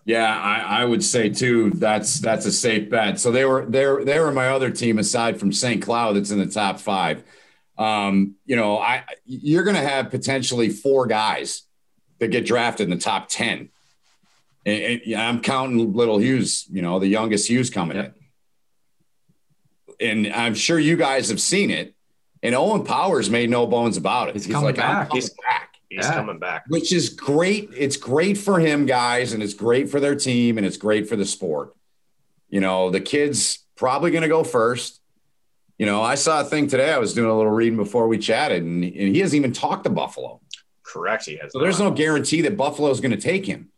Yeah, I, I, would say too. That's that's a safe bet. So they were they they were my other team aside from St. Cloud that's in the top five. Um, you know, I you're going to have potentially four guys that get drafted in the top ten. And, and I'm counting little Hughes. You know, the youngest Hughes coming yep. in, and I'm sure you guys have seen it. And Owen Power's made no bones about it. He's, He's coming like, back. He's back. He's yeah. coming back. Which is great. It's great for him, guys, and it's great for their team, and it's great for the sport. You know, the kid's probably going to go first. You know, I saw a thing today. I was doing a little reading before we chatted, and, and he hasn't even talked to Buffalo. Correct. He has. So not. there's no guarantee that Buffalo is going to take him.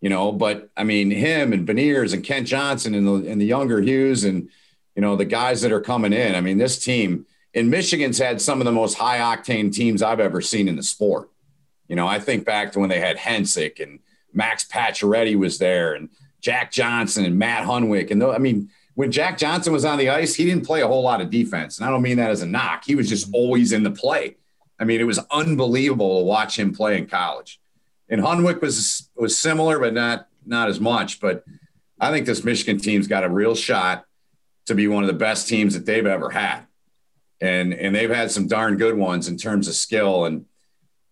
You know, but I mean, him and Beniers and Kent Johnson and the and the younger Hughes and you know the guys that are coming in. I mean, this team in Michigan's had some of the most high octane teams I've ever seen in the sport. You know, I think back to when they had Hensick and Max Pacioretty was there and Jack Johnson and Matt Hunwick. And though, I mean, when Jack Johnson was on the ice, he didn't play a whole lot of defense. And I don't mean that as a knock. He was just mm-hmm. always in the play. I mean, it was unbelievable to watch him play in college. And Hunwick was was similar, but not not as much. But I think this Michigan team's got a real shot to be one of the best teams that they've ever had. And and they've had some darn good ones in terms of skill. And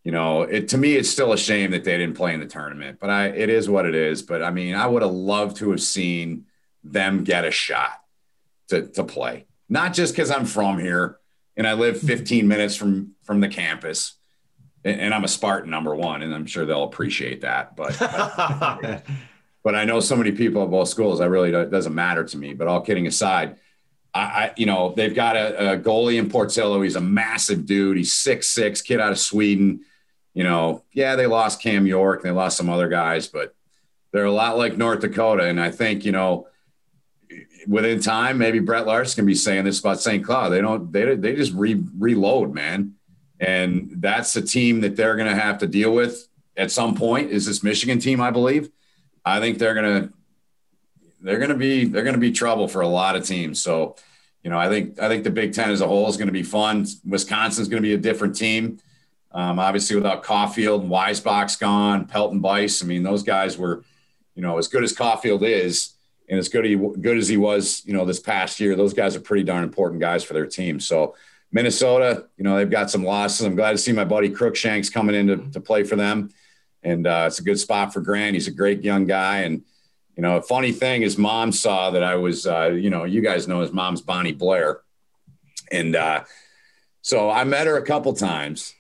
you know, it to me, it's still a shame that they didn't play in the tournament, but I, it is what it is. But I mean, I would have loved to have seen them get a shot to, to play, not just because I'm from here and I live mm-hmm. 15 minutes from, from the campus and, and I'm a Spartan number one, and I'm sure they'll appreciate that. But, but, but I know so many people at both schools, I really, it doesn't matter to me, but all kidding aside, I, I, you know, they've got a, a goalie in Portillo. He's a massive dude. He's six six, kid out of Sweden you know, yeah, they lost Cam York, they lost some other guys, but they're a lot like North Dakota. And I think, you know, within time, maybe Brett Larson can be saying this about St. Cloud. They don't, they, they just re, reload, man. And that's the team that they're going to have to deal with at some point is this Michigan team, I believe. I think they're going to, they're going to be, they're going to be trouble for a lot of teams. So, you know, I think, I think the Big Ten as a whole is going to be fun. Wisconsin's going to be a different team. Um, obviously, without Caufield, Weissbach's gone, Pelton-Byce. I mean, those guys were, you know, as good as Caufield is, and as good, he, good as he was, you know, this past year. Those guys are pretty darn important guys for their team. So Minnesota, you know, they've got some losses. I'm glad to see my buddy Cruikshank's coming in to, to play for them, and uh, it's a good spot for Grant. He's a great young guy, and you know, a funny thing his mom saw that I was, uh, you know, you guys know his mom's Bonnie Blair, and uh, so I met her a couple times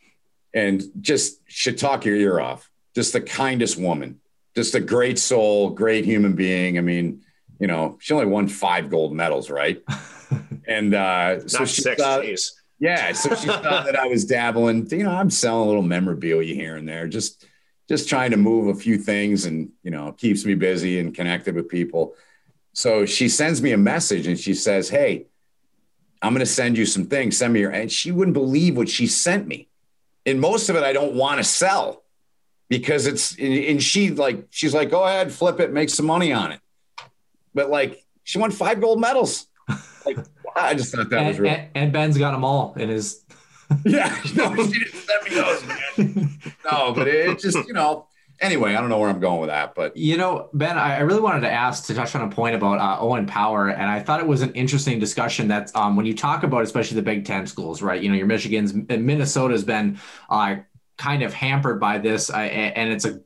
and just should talk your ear off. Just the kindest woman, just a great soul, great human being. I mean, you know, she only won five gold medals, right? and uh, so she six, yeah, so she thought that I was dabbling. You know, I'm selling a little memorabilia here and there, just just trying to move a few things, and you know, keeps me busy and connected with people. So she sends me a message and she says, "Hey, I'm going to send you some things. Send me your, and she wouldn't believe what she sent me. And most of it, I don't want to sell because it's, and she like, she's like, go ahead, flip it, make some money on it. But like, she won five gold medals. Like, I just thought that and, was real. And, and Ben's got them all in his. yeah, no, she didn't send me those, man. No, but it just, you know, anyway, I don't know where I'm going with that, but you know, Ben, I really wanted to ask to touch on a point about uh, Owen Power, and I thought it was an interesting discussion. That um, when you talk about, especially the Big Ten schools, right? You know, your Michigan's, Minnesota's been uh, kind of hampered by this, uh, and it's a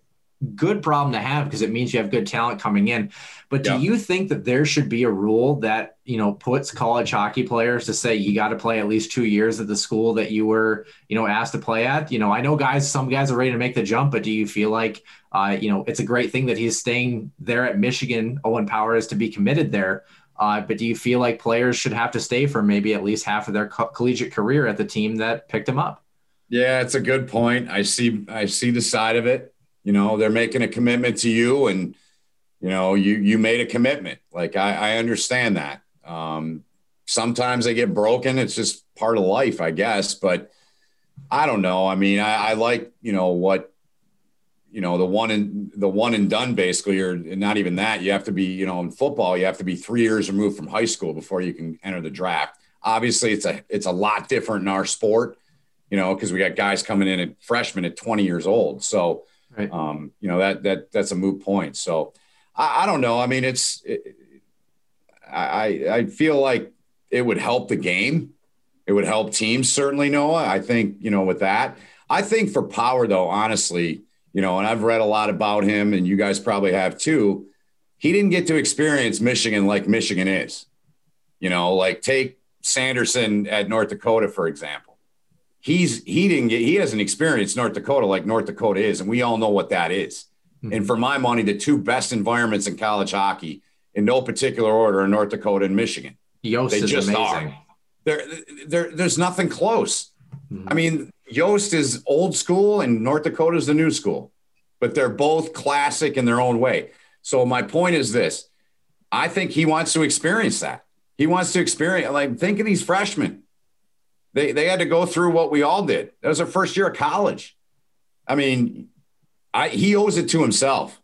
good problem to have because it means you have good talent coming in. But do yeah. you think that there should be a rule that you know puts college hockey players to say you got to play at least two years at the school that you were you know asked to play at? You know, I know guys, some guys are ready to make the jump, but do you feel like uh, you know it's a great thing that he's staying there at Michigan? Owen Power is to be committed there. Uh, but do you feel like players should have to stay for maybe at least half of their co- collegiate career at the team that picked them up? Yeah, it's a good point. I see. I see the side of it. You know, they're making a commitment to you, and you know, you you made a commitment. Like I, I understand that. Um, sometimes they get broken. It's just part of life, I guess. But I don't know. I mean, I, I like you know what you know the one and the one and done basically or not even that you have to be you know in football you have to be three years removed from high school before you can enter the draft obviously it's a it's a lot different in our sport you know because we got guys coming in at freshmen at 20 years old so Right. Um, you know that that that's a moot point. So I, I don't know. I mean, it's it, I I feel like it would help the game. It would help teams certainly. Noah, I think you know with that. I think for Power though, honestly, you know, and I've read a lot about him, and you guys probably have too. He didn't get to experience Michigan like Michigan is. You know, like take Sanderson at North Dakota for example he's he didn't get he hasn't experienced North Dakota like North Dakota is, and we all know what that is. Mm-hmm. And for my money, the two best environments in college hockey, in no particular order, are North Dakota and Michigan. Yost they just amazing. are. There, there, there's nothing close. Mm-hmm. I mean, Yost is old school, and North Dakota is the new school, but they're both classic in their own way. So my point is this: I think he wants to experience that. He wants to experience. Like, think of these freshmen they they had to go through what we all did. That was their first year of college. I mean, I he owes it to himself.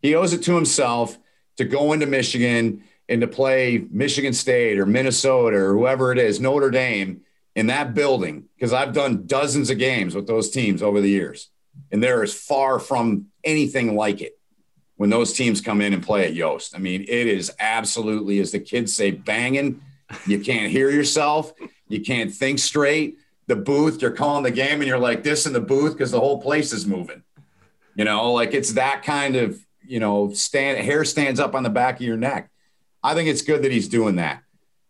He owes it to himself to go into Michigan and to play Michigan State or Minnesota or whoever it is, Notre Dame in that building. Because I've done dozens of games with those teams over the years, and they're as far from anything like it when those teams come in and play at Yost. I mean, it is absolutely, as the kids say, banging. You can't hear yourself. You can't think straight. The booth, you're calling the game and you're like this in the booth because the whole place is moving. You know, like it's that kind of, you know, stand hair stands up on the back of your neck. I think it's good that he's doing that.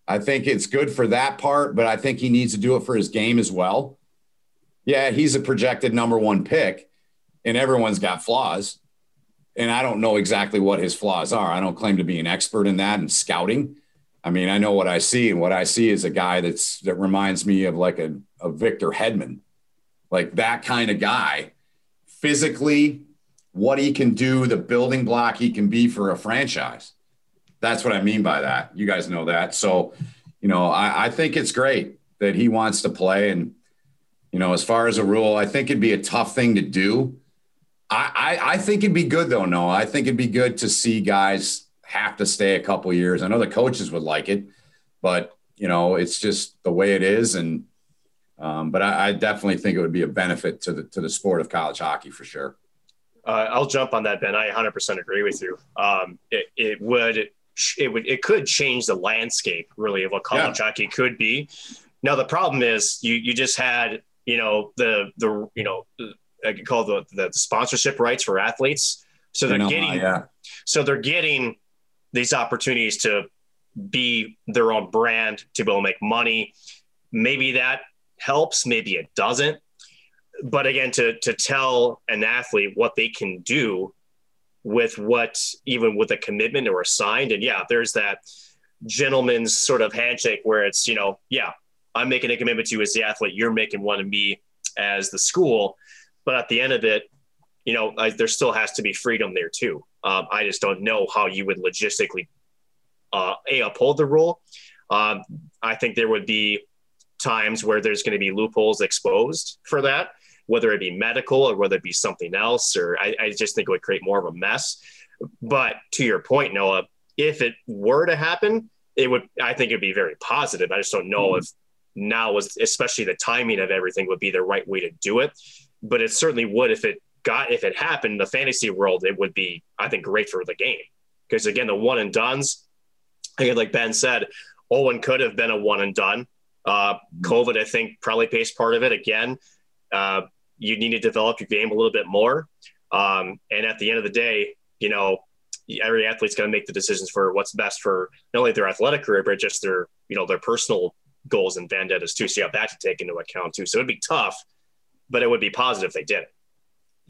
I think it's good for that part, but I think he needs to do it for his game as well. Yeah, he's a projected number one pick, and everyone's got flaws. And I don't know exactly what his flaws are. I don't claim to be an expert in that and scouting. I mean, I know what I see, and what I see is a guy that's that reminds me of like a, a Victor Hedman, like that kind of guy. Physically, what he can do, the building block he can be for a franchise. That's what I mean by that. You guys know that. So, you know, I, I think it's great that he wants to play. And, you know, as far as a rule, I think it'd be a tough thing to do. I, I, I think it'd be good though. No, I think it'd be good to see guys have to stay a couple years. I know the coaches would like it, but you know, it's just the way it is. And um, but I, I, definitely think it would be a benefit to the to the sport of college hockey for sure. Uh, I'll jump on that, Ben. I 100% agree with you. Um, it, it would it would it could change the landscape really of what college yeah. hockey could be. Now the problem is you you just had you know the the you know I could call the the sponsorship rights for athletes. So they're getting yeah. so they're getting these opportunities to be their own brand, to be able to make money. Maybe that helps, maybe it doesn't. But again, to to tell an athlete what they can do with what even with a commitment or a signed, and yeah, there's that gentleman's sort of handshake where it's, you know, yeah, I'm making a commitment to you as the athlete, you're making one of me as the school. But at the end of it, you know, I, there still has to be freedom there too. Um, I just don't know how you would logistically uh, a uphold the rule. Um, I think there would be times where there's going to be loopholes exposed for that, whether it be medical or whether it be something else, or I, I just think it would create more of a mess. But to your point, Noah, if it were to happen, it would, I think it'd be very positive. I just don't know if now was, especially the timing of everything would be the right way to do it. But it certainly would if it got, if it happened in the fantasy world, it would be, I think, great for the game. Because again, the one and dones, again, like Ben said, Owen could have been a one and done. Uh, COVID, I think, probably pays part of it. Again, uh, you need to develop your game a little bit more. Um, and at the end of the day, you know, every athlete's going to make the decisions for what's best for not only their athletic career, but just their, you know, their personal goals and vendettas too. So you have that to take into account too. So it'd be tough, but it would be positive if they did it.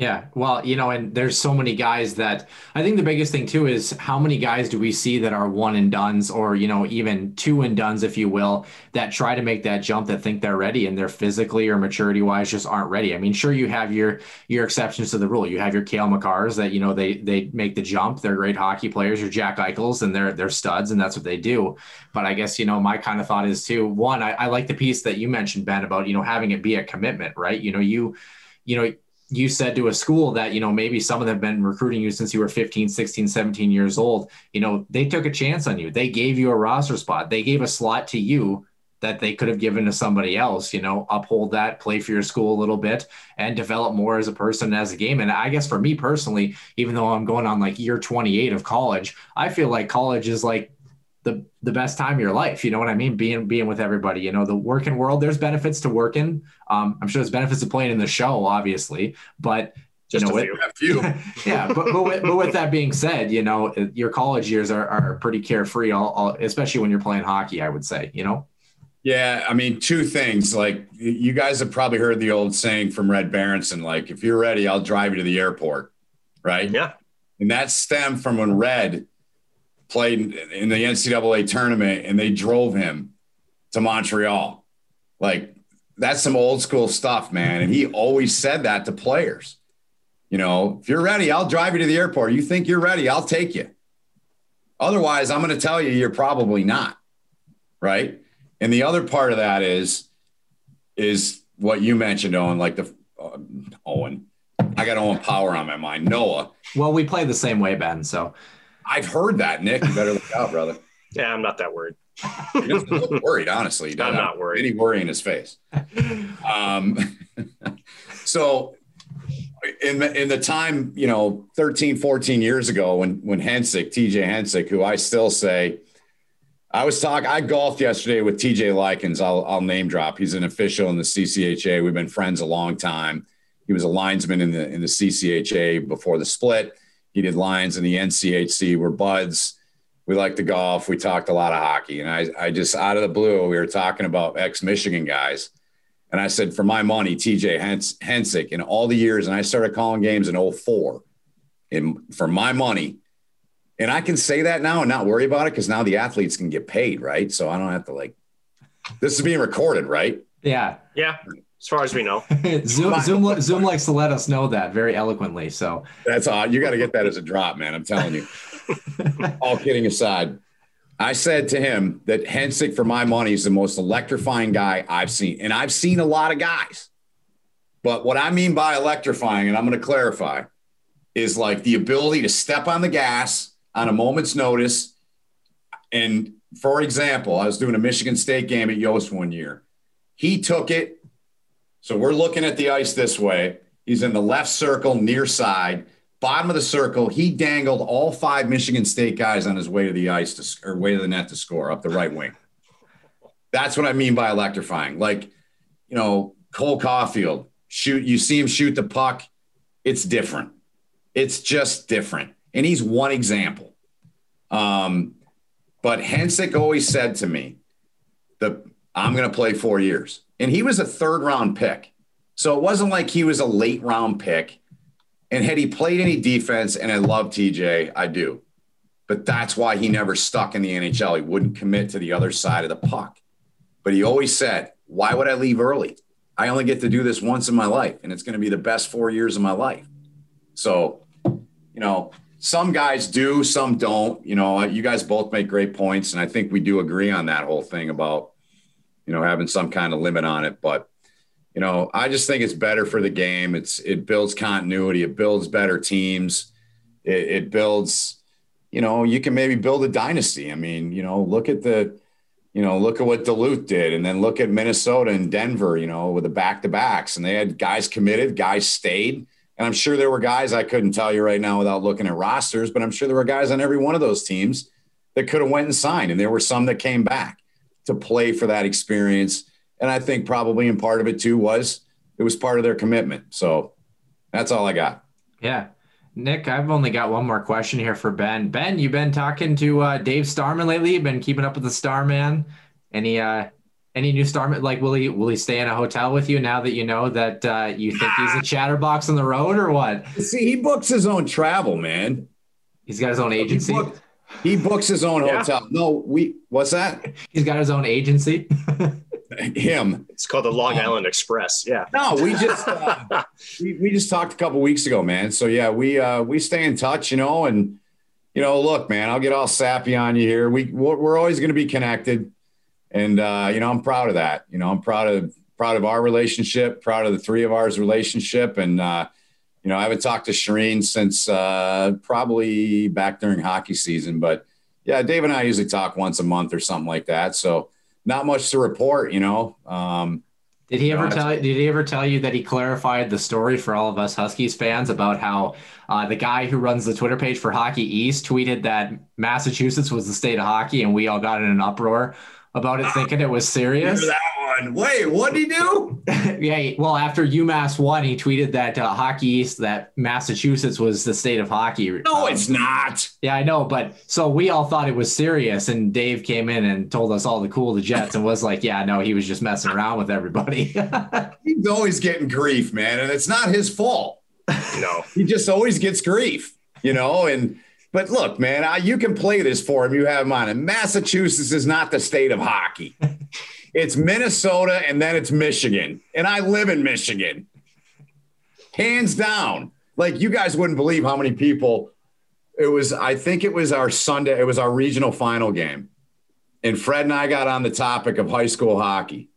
Yeah, well, you know, and there's so many guys that I think the biggest thing too is how many guys do we see that are one and duns or, you know, even two and duns, if you will, that try to make that jump that think they're ready and they're physically or maturity wise just aren't ready. I mean, sure, you have your your exceptions to the rule. You have your Cale Makars that, you know, they they make the jump. They're great hockey players. Your Jack Eichels and they're they're studs and that's what they do. But I guess, you know, my kind of thought is too, one, I, I like the piece that you mentioned, Ben, about, you know, having it be a commitment, right? You know, you, you know, you said to a school that you know maybe some of them have been recruiting you since you were 15 16 17 years old. You know they took a chance on you. They gave you a roster spot. They gave a slot to you that they could have given to somebody else you know uphold that play for your school a little bit and develop more as a person as a game. And i guess for me personally even though i'm going on like year 28 of college i feel like college is like the the best time of your life. You know what I mean? Being being with everybody. You know, the working world. There's benefits to working. Um, I'm sure there's benefits to playing in the show, obviously, but just you know, a few. few. yeah, but but with, but with, that being said, you know, your college years are, are pretty carefree, all, all, especially when you're playing hockey. I would say, you know. Yeah, I mean, two things. Like you guys have probably heard the old saying from Red Berenson, like if you're ready, I'll drive you to the airport, right? Yeah. And that stemmed from when Red played in the NCAA tournament and they drove him to Montreal. Like that's some old school stuff, man. And he always said that to players. You know, if you're ready, I'll drive you to the airport. You think you're ready, I'll take you. Otherwise, I'm going to tell you you're probably not. Right? And the other part of that is is what you mentioned, Owen, like the uh, Owen. I got Owen Power on my mind. Noah. Well, we play the same way, Ben. So I've heard that, Nick. You better look out, brother. Yeah, I'm not that worried. He doesn't look worried, honestly. I'm not worried. Any worry in his face. Um, so in the, in the time, you know, 13, 14 years ago when, when Hensick, TJ Hensick, who I still say, I was talking, I golfed yesterday with TJ Likens. I'll, I'll name drop. He's an official in the CCHA. We've been friends a long time. He was a linesman in the, in the CCHA before the split. He did lines in the NCHC. We're buds. We like to golf. We talked a lot of hockey. And I, I just out of the blue, we were talking about ex Michigan guys. And I said, for my money, TJ Hens- Hensick in all the years, and I started calling games in 04. And for my money, and I can say that now and not worry about it because now the athletes can get paid, right? So I don't have to like, this is being recorded, right? Yeah. Yeah as far as we know. Zoom, Zoom, Zoom likes to let us know that very eloquently. So that's all. You got to get that as a drop, man. I'm telling you. all kidding aside, I said to him that Hensick, for my money, is the most electrifying guy I've seen, and I've seen a lot of guys. But what I mean by electrifying, and I'm going to clarify, is like the ability to step on the gas on a moment's notice. And for example, I was doing a Michigan State game at Yost one year. He took it so we're looking at the ice this way. He's in the left circle, near side, bottom of the circle. He dangled all five Michigan State guys on his way to the ice to, or way to the net to score up the right wing. That's what I mean by electrifying. Like, you know, Cole Caufield, shoot, you see him shoot the puck. It's different. It's just different. And he's one example. Um, but Hensick always said to me, I'm going to play four years and he was a third round pick. So it wasn't like he was a late round pick. And had he played any defense, and I love TJ, I do. But that's why he never stuck in the NHL. He wouldn't commit to the other side of the puck. But he always said, Why would I leave early? I only get to do this once in my life, and it's going to be the best four years of my life. So, you know, some guys do, some don't. You know, you guys both make great points, and I think we do agree on that whole thing about, you know, having some kind of limit on it. But, you know, I just think it's better for the game. It's it builds continuity, it builds better teams, it, it builds, you know, you can maybe build a dynasty. I mean, you know, look at the, you know, look at what Duluth did, and then look at Minnesota and Denver. You know, with the back to backs, and they had guys committed, guys stayed and I'm sure there were guys I couldn't tell you right now without looking at rosters, but I'm sure there were guys on every one of those teams that could have went and signed. And there were some that came back to play for that experience. And I think probably in part of it too was it was part of their commitment. So that's all I got. Yeah. Nick, I've only got one more question here for Ben. Ben, you've been talking to uh, Dave Starman lately. You've been keeping up with the Starman. Any uh, any new Starman? like will he will he stay in a hotel with you now that you know that uh, you think he's a chatterbox on the road or what? See, he books his own travel, man. He's got his own agency. He, booked, he books his own yeah. hotel. No, we what's that? He's got his own agency. Him. It's called the Long Island Express. Yeah. No, we just uh, we, we just talked a couple weeks ago, man. So yeah, we uh, we stay in touch, you know, and you know, look, man, I'll get all sappy on you here. We we're always going to be connected and uh, you know i'm proud of that you know i'm proud of proud of our relationship proud of the three of ours relationship and uh, you know i haven't talked to Shireen since uh, probably back during hockey season but yeah dave and i usually talk once a month or something like that. So not much to report you know um, did he ever tell Did he ever tell you that he clarified the story for all of us Huskies fans about how uh, the guy who runs the Twitter page for Hockey East tweeted that Massachusetts was the state of hockey, and we all got in an uproar about it, thinking it was serious. that one. Wait, what did he do? yeah, well, after UMass won, he tweeted that uh, Hockey East, that Massachusetts was the state of hockey. No, um, it's not. Yeah, I know, but so we all thought it was serious, and Dave came in and told us all to cool the Jets, and was like, "Yeah, no, he was just messing around with everybody." He's always getting grief, man, and it's not his fault. No, he just always gets grief, you know, and but look, man, I, you can play this for him. You have him on it. Massachusetts is not the state of hockey. it's Minnesota and then it's Michigan. And I live in Michigan. Hands down. Like you guys wouldn't believe how many people it was. I think it was our Sunday, it was our regional final game. And Fred and I got on the topic of high school hockey.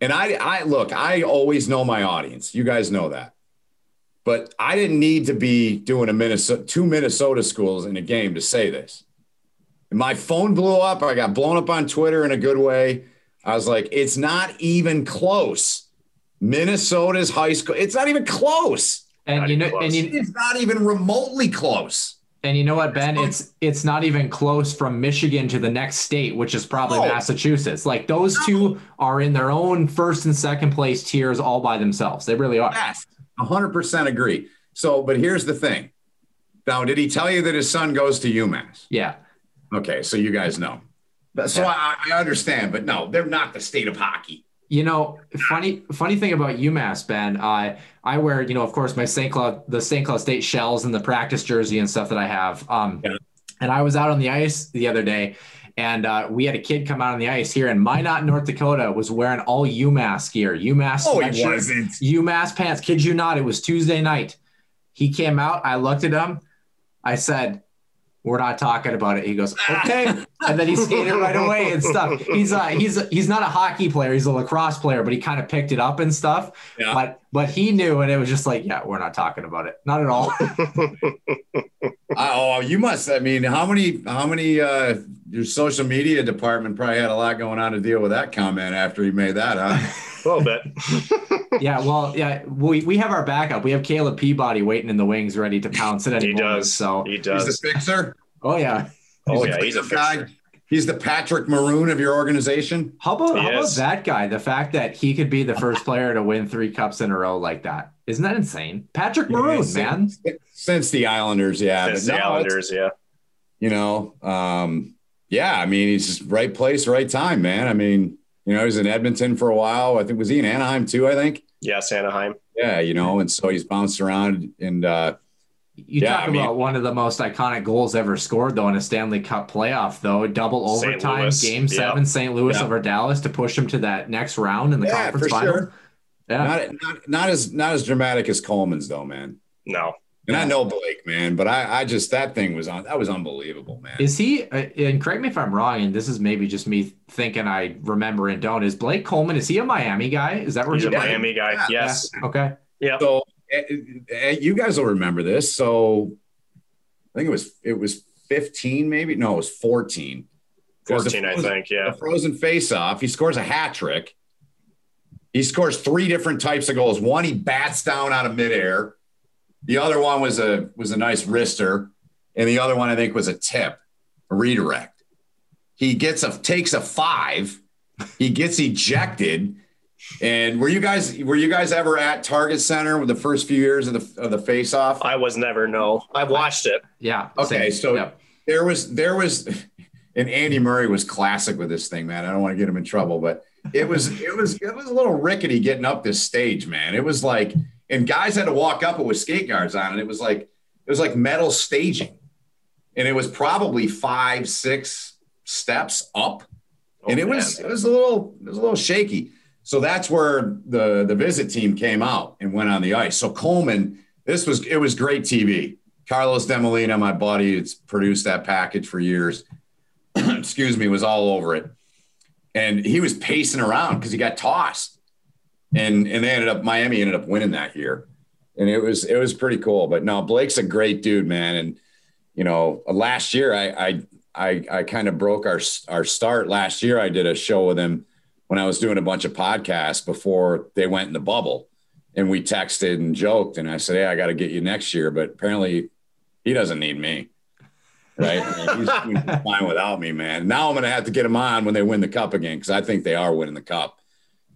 And I, I look, I always know my audience. You guys know that. But I didn't need to be doing a Minnesota, two Minnesota schools in a game to say this. My phone blew up. I got blown up on Twitter in a good way. I was like, it's not even close. Minnesota's high school. It's not even close. And not you know, and you, it's not even remotely close. And you know what, Ben? It's it's not even close from Michigan to the next state, which is probably oh. Massachusetts. Like those no. two are in their own first and second place tiers all by themselves. They really are. Yes. 100% agree. So, but here's the thing. Now, did he tell you that his son goes to UMass? Yeah. Okay, so you guys know. So yeah. I, I understand, but no, they're not the state of hockey. You know, funny funny thing about UMass, Ben. I I wear, you know, of course, my St. Cloud the St. Cloud State shells and the practice jersey and stuff that I have. Um, yeah. and I was out on the ice the other day, and uh, we had a kid come out on the ice here in Minot, North Dakota, was wearing all UMass gear, UMass. Oh, he wasn't. UMass pants. Kid you not, it was Tuesday night. He came out. I looked at him. I said, "We're not talking about it." He goes, "Okay," and then he skated right away and stuff. He's uh, he's a, he's not a hockey player. He's a lacrosse player, but he kind of picked it up and stuff. Yeah. But but he knew, and it was just like, yeah, we're not talking about it. Not at all. oh, you must. I mean, how many how many uh your social media department probably had a lot going on to deal with that comment after he made that, huh? a little bit. yeah, well, yeah, we, we have our backup. We have Caleb Peabody waiting in the wings, ready to pounce at any he moment. Does. So he does. He's the fixer. Oh yeah. Oh he's yeah, he's a guy. Fixer. He's the Patrick Maroon of your organization. How about how about that guy? The fact that he could be the first player to win three cups in a row like that. Isn't that insane? Patrick Maroon, yeah, man. Since, since the Islanders, yeah. Since the Islanders, yeah. You know, um, yeah, I mean, he's just right place, right time, man. I mean, you know, he was in Edmonton for a while. I think was he in Anaheim too? I think. Yes, Anaheim. Yeah, you know, and so he's bounced around and. uh you yeah, talk I mean, about one of the most iconic goals ever scored, though, in a Stanley Cup playoff, though double overtime, Game Seven, yep. St. Louis yep. over Dallas to push him to that next round in the yeah, conference final. Sure. Yeah, not, not not as not as dramatic as Coleman's, though, man. No, And I know Blake, man, but I, I just that thing was on. That was unbelievable, man. Is he? Uh, and correct me if I'm wrong. And this is maybe just me thinking I remember and don't. Is Blake Coleman? Is he a Miami guy? Is that where He's a he- Miami guy. Yeah. Yes. Okay. Yeah. So Eh, eh, you guys will remember this. So I think it was it was 15, maybe no, it was 14. It was the 14, I think. Yeah. A frozen face off. He scores a hat trick. He scores three different types of goals. One, he bats down out of midair. The other one was a was a nice wrister, and the other one I think was a tip, a redirect. He gets a takes a five. He gets ejected. And were you guys were you guys ever at Target Center with the first few years of the of the face off? I was never, no. I watched it. Yeah. Okay, same. so Yep. there was there was and Andy Murray was classic with this thing, man. I don't want to get him in trouble, but it was it was it was a little rickety getting up this stage, man. It was like and guys had to walk up it with skate guards on, and it was like it was like metal staging, and it was probably five six steps up, oh, and it was it was a little it was a little shaky. So that's where the the visit team came out and went on the ice. So Coleman, this was it was great TV. Carlos Demolina, my buddy, it's produced that package for years. Excuse me, was all over it, and he was pacing around because he got tossed, and and they ended up Miami ended up winning that year, and it was it was pretty cool. But no, Blake's a great dude, man, and you know last year I I I, I kind of broke our our start last year. I did a show with him when I was doing a bunch of podcasts before they went in the bubble. And we texted and joked. And I said, Hey, I got to get you next year. But apparently he doesn't need me. Right. He's fine without me, man. Now I'm going to have to get him on when they win the cup again because I think they are winning the cup.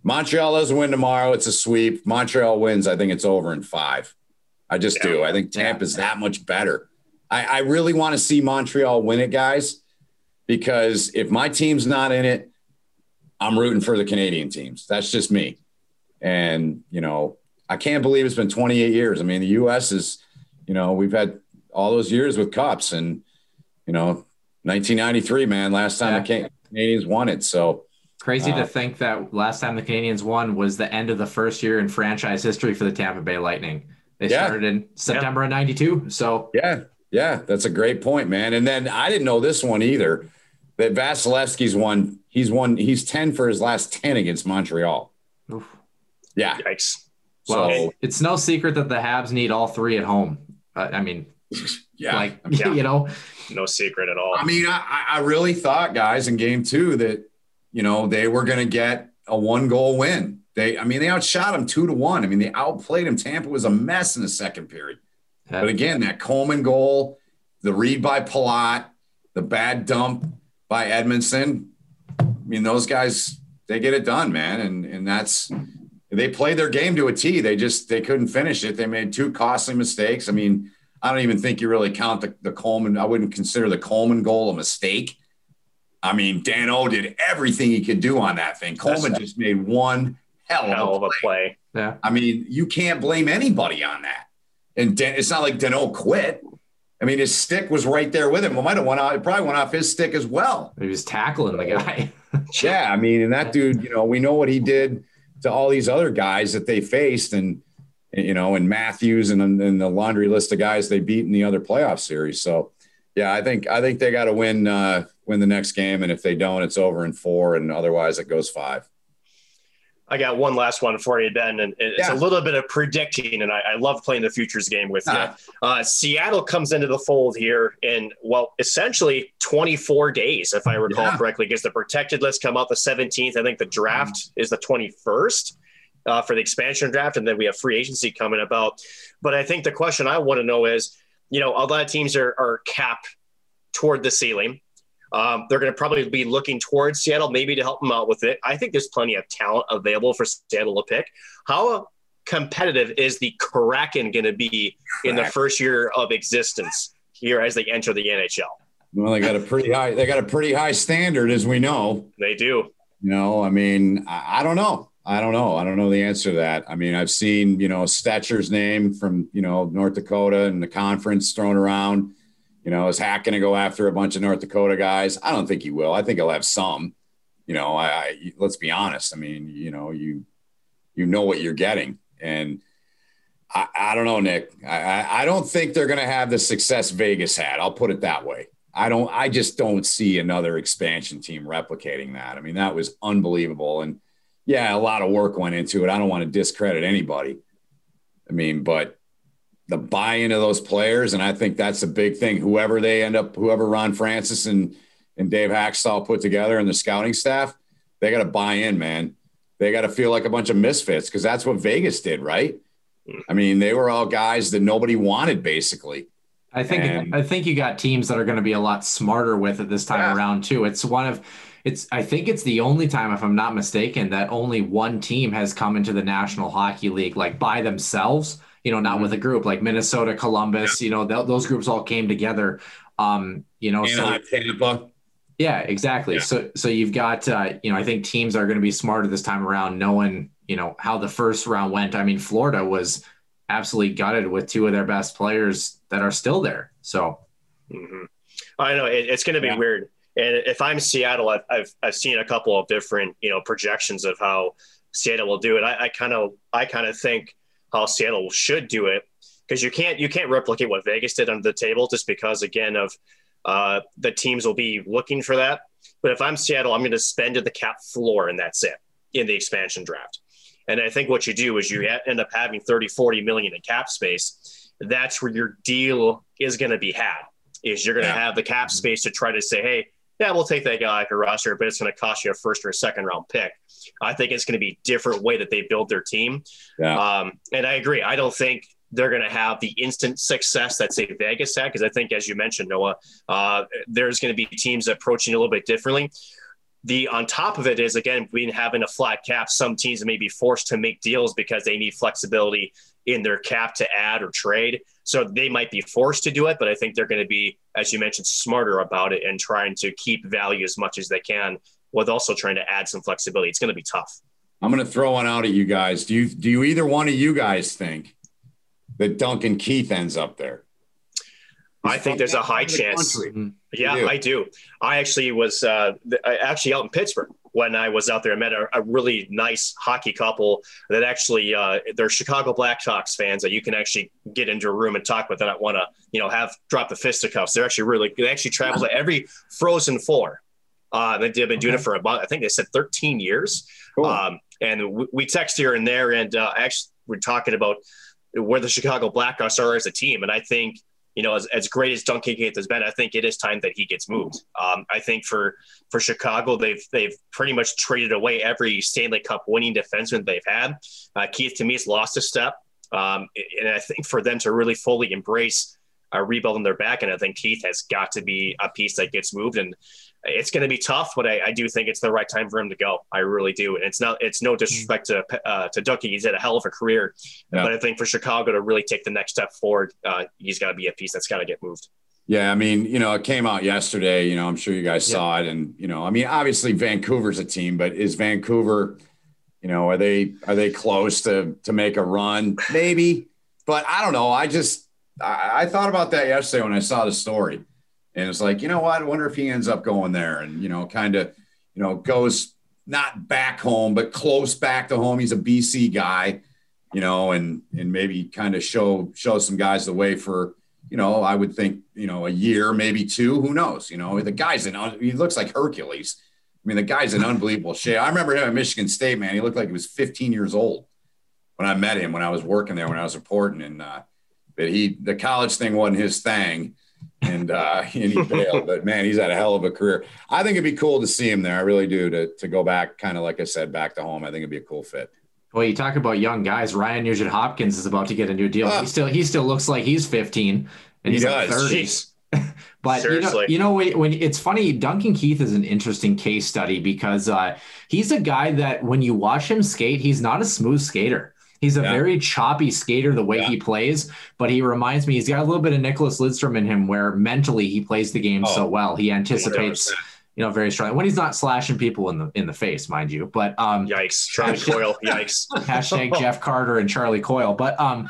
Montreal doesn't win tomorrow. It's a sweep. Montreal wins. I think it's over in five. I just Yeah. do. I think Tampa's that much better. I, I really want to see Montreal win it, guys, because if my team's not in it, I'm rooting for the Canadian teams. That's just me. And, you know, I can't believe it's been 28 years. I mean, the U.S. is, you know, we've had all those years with cups and, you know, 1993, man, last time Yeah. the Can- Canadiens won it. So, Crazy Uh, to think that last time the Canadiens won was the end of the first year in franchise history for the Tampa Bay Lightning. They Yeah. started in September of '92. So yeah, yeah, that's a great point, man. And then I didn't know this one either that Vasilevskiy's won. He's won, he's 10 for his last 10 against Montreal. oof. Yeah. Yikes. well, So, it's no secret that the Habs need all three at home. Uh, I mean, yeah. like Yeah. you know, No secret at all. I mean, I, I really thought, guys, in game two that, you know, they were going to get a one goal win. They, I mean, they outshot them two to one. I mean, they outplayed them. Tampa was a mess in the second period. Yeah. But again, that Coleman goal, the read by Palat, the bad dump by Edmundson. I mean, those guys, they get it done, man. And and that's they played their game to a T. They just they couldn't finish it. They made two costly mistakes. I mean, I don't even think you really count the, the Coleman. I wouldn't consider the Coleman goal a mistake. I mean, Danault did everything he could do on that thing. Coleman just made one hell of a of a play. play. yeah. I mean, you can't blame anybody on that. And Dan, it's not like Danault quit. I mean, his stick was right there with him. It might have went out. It probably went off his stick as well. He was tackling the guy. Yeah, I mean, and that dude, you know, we know what he did to all these other guys that they faced, and you know, and Matthews and, and the laundry list of guys they beat in the other playoff series. So, yeah, I think I think they got to win uh, win the next game, and if they don't, it's over in four, and otherwise it goes five. I got one last one for you, Ben, and it's Yeah. a little bit of predicting, and I, I love playing the futures game with you. Ah. Uh, Seattle comes into the fold here in well, essentially 24 days, if I recall Yeah. correctly, because the protected list come out the 17th. I think the draft Mm. is the 21st uh, for the expansion draft, and then we have free agency coming about. But I think the question I want to know is, you know, a lot of teams are, are capped toward the ceiling. Um, they're going to probably be looking towards Seattle, maybe to help them out with it. I think there's plenty of talent available for Seattle to pick. How competitive is the Kraken going to be in the first year of existence here as they enter the NHL? Well, they got a pretty high. They got a pretty high standard, as we know. They do. You know, I mean, I, I don't know. I don't know. I don't know the answer to that. I mean, I've seen, you know, Stecher's name from, you know, North Dakota and the conference thrown around. You know, is Hack going to go after a bunch of North Dakota guys? I don't think he will. I think he'll have some. You know, I, I let's be honest. I mean, you know, you you know what you're getting, and I, I don't know, Nick. I, I don't think they're going to have the success Vegas had. I'll put it that way. I don't. I just don't see another expansion team replicating that. I mean, that was unbelievable, and yeah, a lot of work went into it. I don't want to discredit anybody. I mean, but the buy-in of those players, and I think that's a big thing. Whoever they end up, whoever Ron Francis and and Dave Hakstol put together and the scouting staff, they got to buy in, man. They got to feel like a bunch of misfits because that's what Vegas did, right? Mm. I mean, they were all guys that nobody wanted, basically. I think and, I think you got teams that are going to be a lot smarter with it this time yeah. around too. It's one of it's I think it's the only time, if I'm not mistaken, that only one team has come into the National Hockey League like by themselves. You know, not mm-hmm. with a group like Minnesota, Columbus. Yeah. You know, th- those groups all came together. Um, you know, Anaheim, so Tampa. Yeah, exactly. Yeah. So so you've got uh, you know, I think teams are going to be smarter this time around, knowing you know how the first round went. I mean, Florida was absolutely gutted with two of their best players that are still there. So mm-hmm. I know it, it's going to be yeah. weird. And if I'm Seattle, I've, I've, I've seen a couple of different you know projections of how Seattle will do it. I kind of I kind of think how Seattle should do it because you can't you can't replicate what Vegas did under the table just because again of uh, the teams will be looking for that. But if I'm Seattle, I'm going to spend at the cap floor and that's it in the expansion draft. And I think what you do is you end up having 30, 40 million in cap space. That's where your deal is going to be had. Is you're going to yeah. have the cap space to try to say, hey, yeah, we'll take that guy like a roster, but it's going to cost you a first or a second round pick. I think it's going to be different way that they build their team. Yeah. Um, and I agree. I don't think they're going to have the instant success that say Vegas had because I think, as you mentioned, Noah, uh, there's going to be teams approaching a little bit differently the on top of it is again being having a flat cap some teams may be forced to make deals because they need flexibility in their cap to add or trade so they might be forced to do it but i think they're going to be as you mentioned smarter about it and trying to keep value as much as they can with also trying to add some flexibility it's going to be tough i'm going to throw one out at you guys do you do you either one of you guys think that duncan keith ends up there I think there's a high chance. Mm-hmm. Yeah, I do. I actually was uh, actually out in Pittsburgh when I was out there. I met a, a really nice hockey couple that actually uh, they're Chicago Blackhawks fans that you can actually get into a room and talk with and I want to you know have drop the fisticuffs. They're actually really they actually travel to every Frozen Four. Uh, they've been doing okay. it for about I think they said 13 years. Cool. Um, and we, we, text here and there, and uh, actually we're talking about where the Chicago Blackhawks are as a team, and I think you know, as, as great as Duncan Keith has been, I think it is time that he gets moved. Um, I think for for Chicago, they've they've pretty much traded away every Stanley Cup winning defenseman they've had. Uh, Keith to me has lost a step, um, and I think for them to really fully embrace uh, rebuilding their back, and I think Keith has got to be a piece that gets moved. And it's going to be tough, but I, I, do think it's the right time for him to go. I really do. And it's not, it's no disrespect to, uh, to Ducky. He's had a hell of a career, yeah. but I think for Chicago to really take the next step forward, uh, he's got to be a piece that's got to get moved. Yeah. I mean, you know, it came out yesterday, you know, I'm sure you guys yeah. saw it and, you know, I mean, obviously Vancouver's a team, but is Vancouver, you know, are they, are they close to, to make a run? Maybe, but I don't know. I just, I, I thought about that yesterday when I saw the story and it's like, you know what? I wonder if he ends up going there and, you know, kind of, you know, goes not back home, but close back to home. He's a BC guy, you know, and, and maybe kind of show, show some guys the way for, you know, I would think, you know, a year, maybe two, who knows, you know, the guy's an, he looks like Hercules. I mean, the guy's in unbelievable shape. I remember him at Michigan State, man. He looked like he was 15 years old when I met him when I was working there, when I was reporting. And, uh, but he, the college thing wasn't his thing and uh, and he failed. But man, he's had a hell of a career. I think it'd be cool to see him there. I really do. To to go back, kind of like I said, back to home. I think it'd be a cool fit. Well, you talk about young guys. Ryan Nugent Hopkins is about to get a new deal. Uh, he still he still looks like he's 15 and he's he like 30. but Seriously. you know, you know when, when, it's funny, Duncan Keith is an interesting case study because uh, he's a guy that when you watch him skate, he's not a smooth skater. He's a yeah. very choppy skater the way yeah. he plays, but he reminds me he's got a little bit of Nicklas Lidstrom in him where mentally he plays the game oh, so well. He anticipates 100%. you know very strong when he's not slashing people in the in the face, mind you. But um yikes, Charlie Coyle, yikes. hashtag Jeff Carter and Charlie Coyle. But um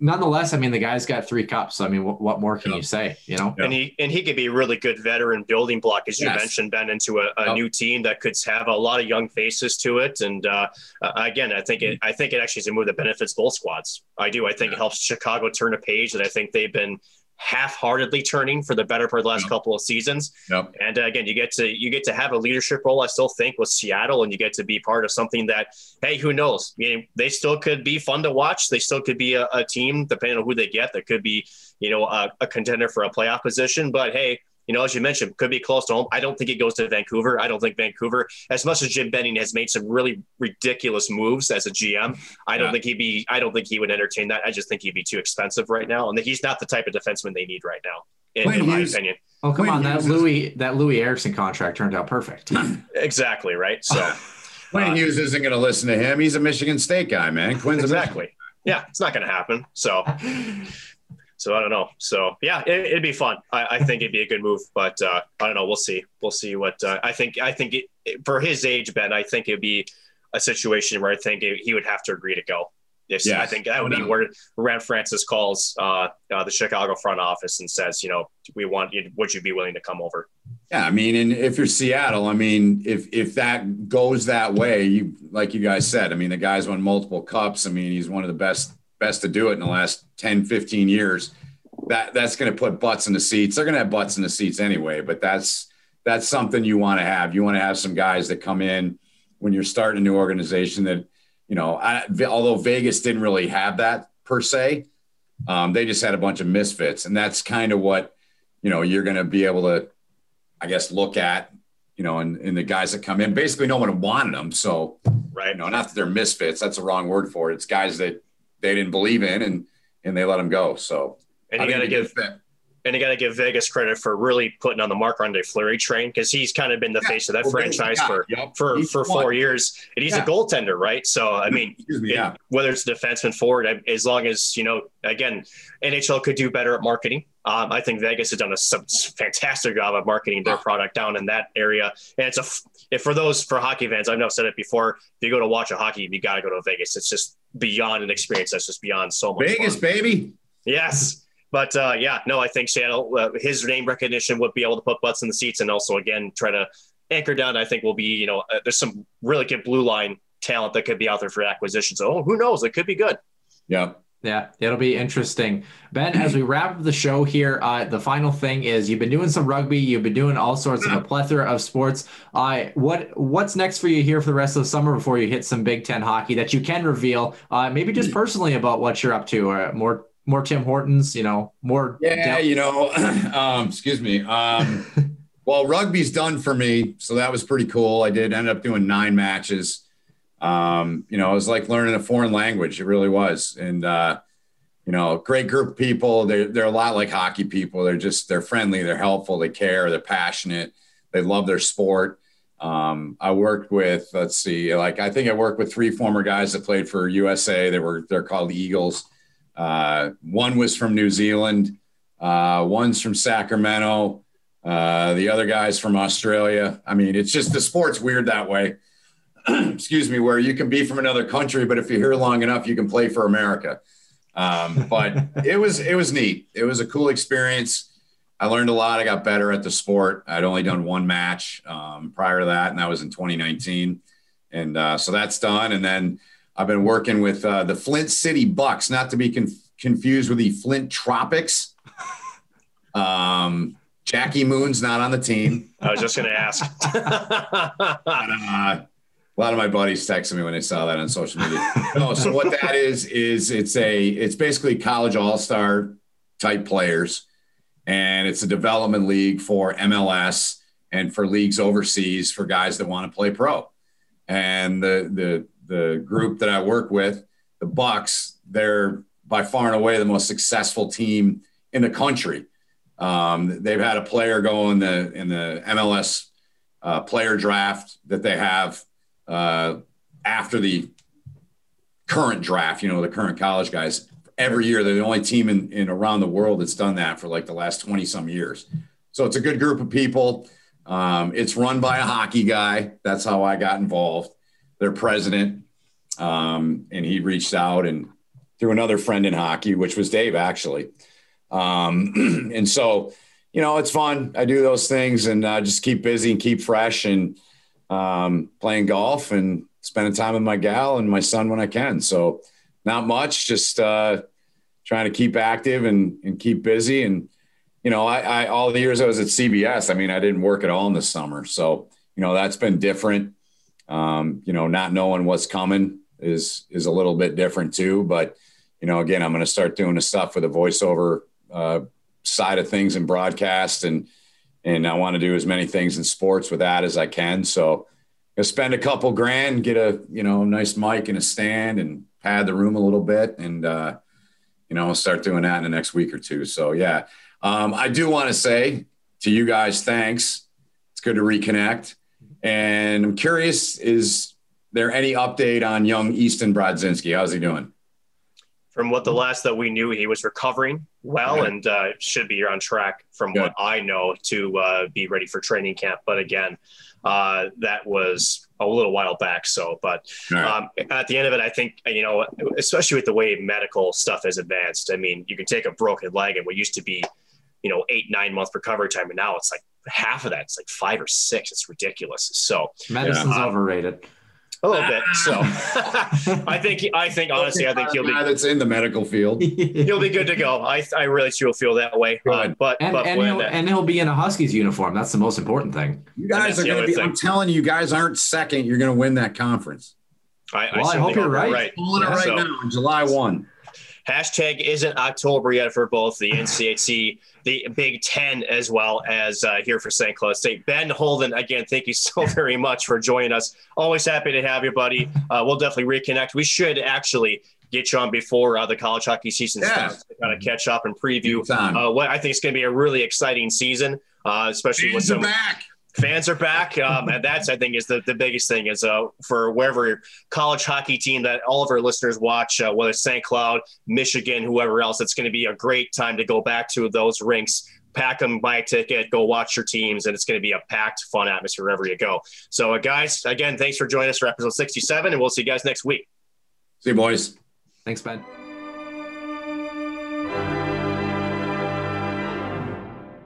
nonetheless, I mean, the guy's got three cups. I mean, what, what more can you say? You know, and he and he could be a really good veteran building block, as you Yes. mentioned, Ben, into a, a Yep. new team that could have a lot of young faces to it. And uh, again, I think it, I think it actually is a move that benefits both squads. I do. I think it helps Chicago turn a page that I think they've been half-heartedly turning for the better part of the last Yep. couple of seasons. Yep. And uh, again, you get to you get to have a leadership role. I still think with Seattle, and you get to be part of something that, hey, who knows? I mean, they still could be fun to watch. They still could be a, a team, depending on who they get, that could be, you know, a, a contender for a playoff position. But hey, you know, as you mentioned, could be close to home. I don't think it goes to Vancouver. I don't think Vancouver, as much as Jim Benning has made some really ridiculous moves as a GM, I don't Yeah. think he'd be. I don't think he would entertain that. I just think he'd be too expensive right now, and he's not the type of defenseman they need right now, in, in my Hughes- opinion. oh come Wait, on, that Hughes is- Louis that Loui Eriksson contract turned out perfect. Exactly right. So. Wayne uh, Hughes isn't going to listen to him. He's a Michigan State guy, man. Quinn's a Michigan- exactly. Yeah, it's not going to happen. So, so I don't know. So yeah, it, it'd be fun. I, I think it'd be a good move, but uh, I don't know. We'll see. We'll see what uh, I think. I think it, for his age, Ben, I think it'd be a situation where I think it, he would have to agree to go. Yes, I think that would be where Ron Francis calls uh, uh, the Chicago front office and says, you know, we want you. Would you be willing to come over? Yeah, I mean, and if you're Seattle, I mean, if if that goes that way, you like you guys said, I mean, the guy's won multiple cups. I mean, he's one of the best best to do it in the last 10, 15 years. That that's going to put butts in the seats. They're going to have butts in the seats anyway, but that's that's something you want to have. You want to have some guys that come in when you're starting a new organization that, you know, I, although Vegas didn't really have that per se, um, they just had a bunch of misfits, and that's kind of what you know you're going to be able to I guess, look at, you know, and, and the guys that come in, basically no one wanted them. So, Right. you know, not that they're misfits, that's the wrong word for it. It's guys that they didn't believe in and, and they let him go. So, And I you got to think it's a give and you got to give Vegas credit for really putting on the Marc-Andre Fleury train because he's kind of been the Yeah. face of that Well, franchise yeah, for yep. for He's for four years, and he's Yeah. a goaltender, right? So I mean, me. it- Yeah. whether it's defenseman forward, as long as you know, again, NHL could do better at marketing. Um, I think Vegas has done a some fantastic job of marketing their product down in that area, and it's a if for those for hockey fans, I've never said it before. If you go to watch a hockey, you got to go to Vegas. It's just beyond an experience that's just beyond so much. Vegas, fun. baby. Yes. But uh, yeah, no, I think Seattle, uh, his name recognition would be able to put butts in the seats and also, again, try to anchor down. I think will be, you know, uh, there's some really good blue line talent that could be out there for acquisition. So, oh, who knows? It could be good. Yeah. Yeah, it'll be interesting. Ben, as we wrap up the show here, uh, the final thing is you've been doing some rugby, you've been doing all sorts of a plethora of sports. Uh, what what's next for you here for the rest of the summer before you hit some Big Ten hockey that you can reveal? Uh, maybe just personally about what you're up to, or more more Tim Hortons, you know, more. Yeah, you know, um, excuse me. Um, well, rugby's done for me, so that was pretty cool. I did end up doing nine matches. Um, you know, it was like learning a foreign language. It really was, and uh, you know, great group of people. They're they're a lot like hockey people. They're just they're friendly, they're helpful, they care, they're passionate, they love their sport. Um, I worked with, let's see, like I think I worked with three former guys that played for USA. They were they're called the Eagles. Uh, one was from New Zealand. Uh, one's from Sacramento. Uh, the other guy's from Australia. I mean, it's just the sport's weird that way. Excuse me, where you can be from another country, but if you're here long enough, you can play for America. Um, but it was it was neat. It was a cool experience. I learned a lot. I got better at the sport. I'd only done one match um, prior to that, and that was in 2019. And uh, so that's done. And then I've been working with uh, the Flint City Bucks, not to be conf- confused with the Flint Tropics. Um, Jackie Moon's not on the team. I was just going to ask. Uh, a lot of my buddies texted me when they saw that on social media. No, so what that is is it's a it's basically college all star type players, and it's a development league for MLS and for leagues overseas for guys that want to play pro. And the the the group that I work with, the Bucks, they're by far and away the most successful team in the country. Um, they've had a player go in the in the MLS uh, player draft that they have uh, after the current draft. You know, the current college guys. Every year, they're the only team in, in around the world that's done that for like the last twenty some years. So it's a good group of people. Um, it's run by a hockey guy. That's how I got involved. Their president, um, and he reached out and through another friend in hockey, which was Dave actually. Um, and so, you know, it's fun. I do those things and uh, just keep busy and keep fresh and um, playing golf and spending time with my gal and my son when I can. So, not much, just uh, trying to keep active and, and keep busy. And, you know, I, I, all the years I was at CBS, I mean, I didn't work at all in the summer. So, you know, that's been different. Um, you know, not knowing what's coming is, is a little bit different too. But, you know, again, I'm going to start doing the stuff with the voiceover uh, side of things and broadcast. And, and I want to do as many things in sports with that as I can. So, I spend a couple grand, get a you know nice mic and a stand, and pad the room a little bit, and uh, you know start doing that in the next week or two. So yeah, um, I do want to say to you guys, thanks. It's good to reconnect, and I'm curious: is there any update on young Easton Brodzinski? How's he doing? From what the last that we knew, he was recovering well and uh, should be on track, from Good. what I know, to uh, be ready for training camp. But again, uh, that was a little while back. So, but right. um, at the end of it, I think, you know, especially with the way medical stuff has advanced, I mean, you can take a broken leg and what used to be, you know, eight, nine month recovery time. And now it's like half of that. It's like five or six. It's ridiculous. So medicine's uh, overrated a little bit. So I think I think honestly, I think he'll be that's in the medical field. he'll be good to go. I I really do feel that way. Uh, but and, but and, he'll, and he'll be in a Huskies uniform. That's the most important thing. You guys are going to be. Thing. I'm telling you, you guys aren't second. You're going to win that conference. I, well, I, I hope you're right. right. Pulling yeah, it right so. now, July one. Hashtag isn't October yet for both the NCHC, the Big Ten, as well as uh, here for St. Cloud State. Ben Holden, again, thank you so very much for joining us. Always happy to have you, buddy. Uh, we'll definitely reconnect. We should actually get you on before uh, the college hockey season yes. starts to kind of catch up and preview uh, what I think is going to be a really exciting season, uh, especially with some. back fans are back. Um, and that's i think is the, the biggest thing is uh, for wherever college hockey team that all of our listeners watch uh, whether it's st cloud michigan whoever else it's going to be a great time to go back to those rinks pack them buy a ticket go watch your teams and it's going to be a packed fun atmosphere wherever you go. So uh, guys again thanks for joining us for episode 67 and we'll see you guys next week. See you boys. Thanks ben.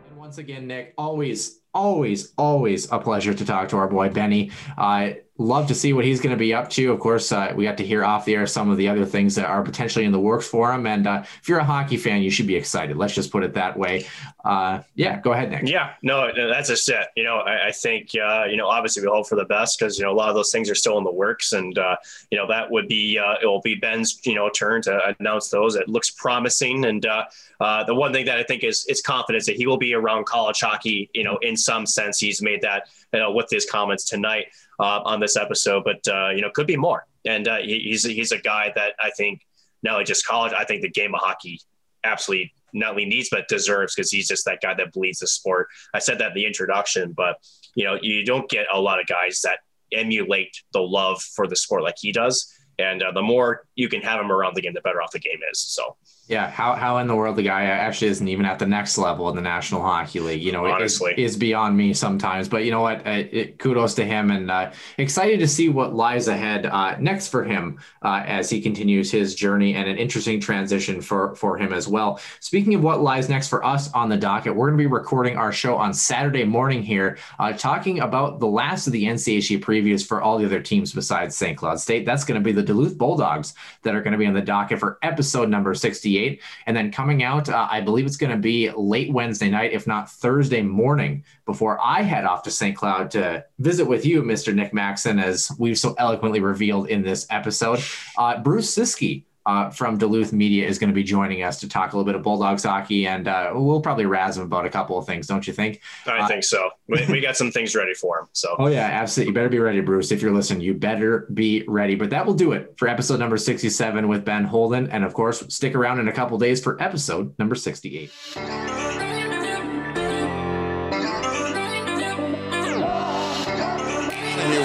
And once again nick always always, always a pleasure to talk to our boy Benny. Uh, love to see what he's going to be up to. Of course, uh, we got to hear off the air some of the other things that are potentially in the works for him. And uh, if you're a hockey fan, you should be excited. Let's just put it that way. Uh, yeah, go ahead, Nick. Yeah, no, that's a set. You know, I, I think, uh, you know, obviously we hope for the best because, you know, a lot of those things are still in the works. And, uh, you know, that would be, uh, it will be Ben's, you know, turn to announce those. It looks promising. And the one thing that I think is, is confidence that he will be around college hockey, you know, in some sense. He's made that, you know, with his comments tonight uh, on this episode, but uh, you know, could be more. And uh, he, he's he's a guy that I think not only just college, I think the game of hockey absolutely not only needs but deserves because he's just that guy that bleeds the sport. I said that in the introduction, but you know, you don't get a lot of guys that emulate the love for the sport like he does. And uh, the more you can have him around the game, the better off the game is. So yeah, how how in the world the guy actually isn't even at the next level in the National Hockey League? You know, Honestly. it is, beyond me sometimes. But you know what? Uh, it, kudos to him, and uh, excited to see what lies ahead uh, next for him uh, as he continues his journey, and an interesting transition for for him as well. Speaking of what lies next for us on the docket, we're going to be recording our show on Saturday morning here, uh, talking about the last of the NCHC previews for all the other teams besides St. Cloud State. That's going to be the Duluth Bulldogs that are going to be on the docket for episode number 68. And then coming out, uh, I believe it's going to be late Wednesday night, if not Thursday morning, before I head off to St. Cloud to visit with you, Mr. Nick Maxon, as we've so eloquently revealed in this episode. Uh, Bruce Ciskie uh, from Duluth Media is going to be joining us to talk a little bit of Bulldogs hockey, and uh, we'll probably razz him about a couple of things, don't you think? I uh, think so. We, we got some things ready for him. So. Oh yeah, absolutely. You better be ready, Bruce. If you're listening, you better be ready. But that will do it for episode number 67 with Ben Holden, and of course, stick around in a couple days for episode number 68.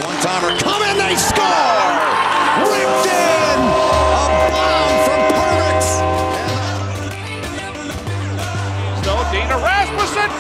one timer, come in, they score! Ripped in!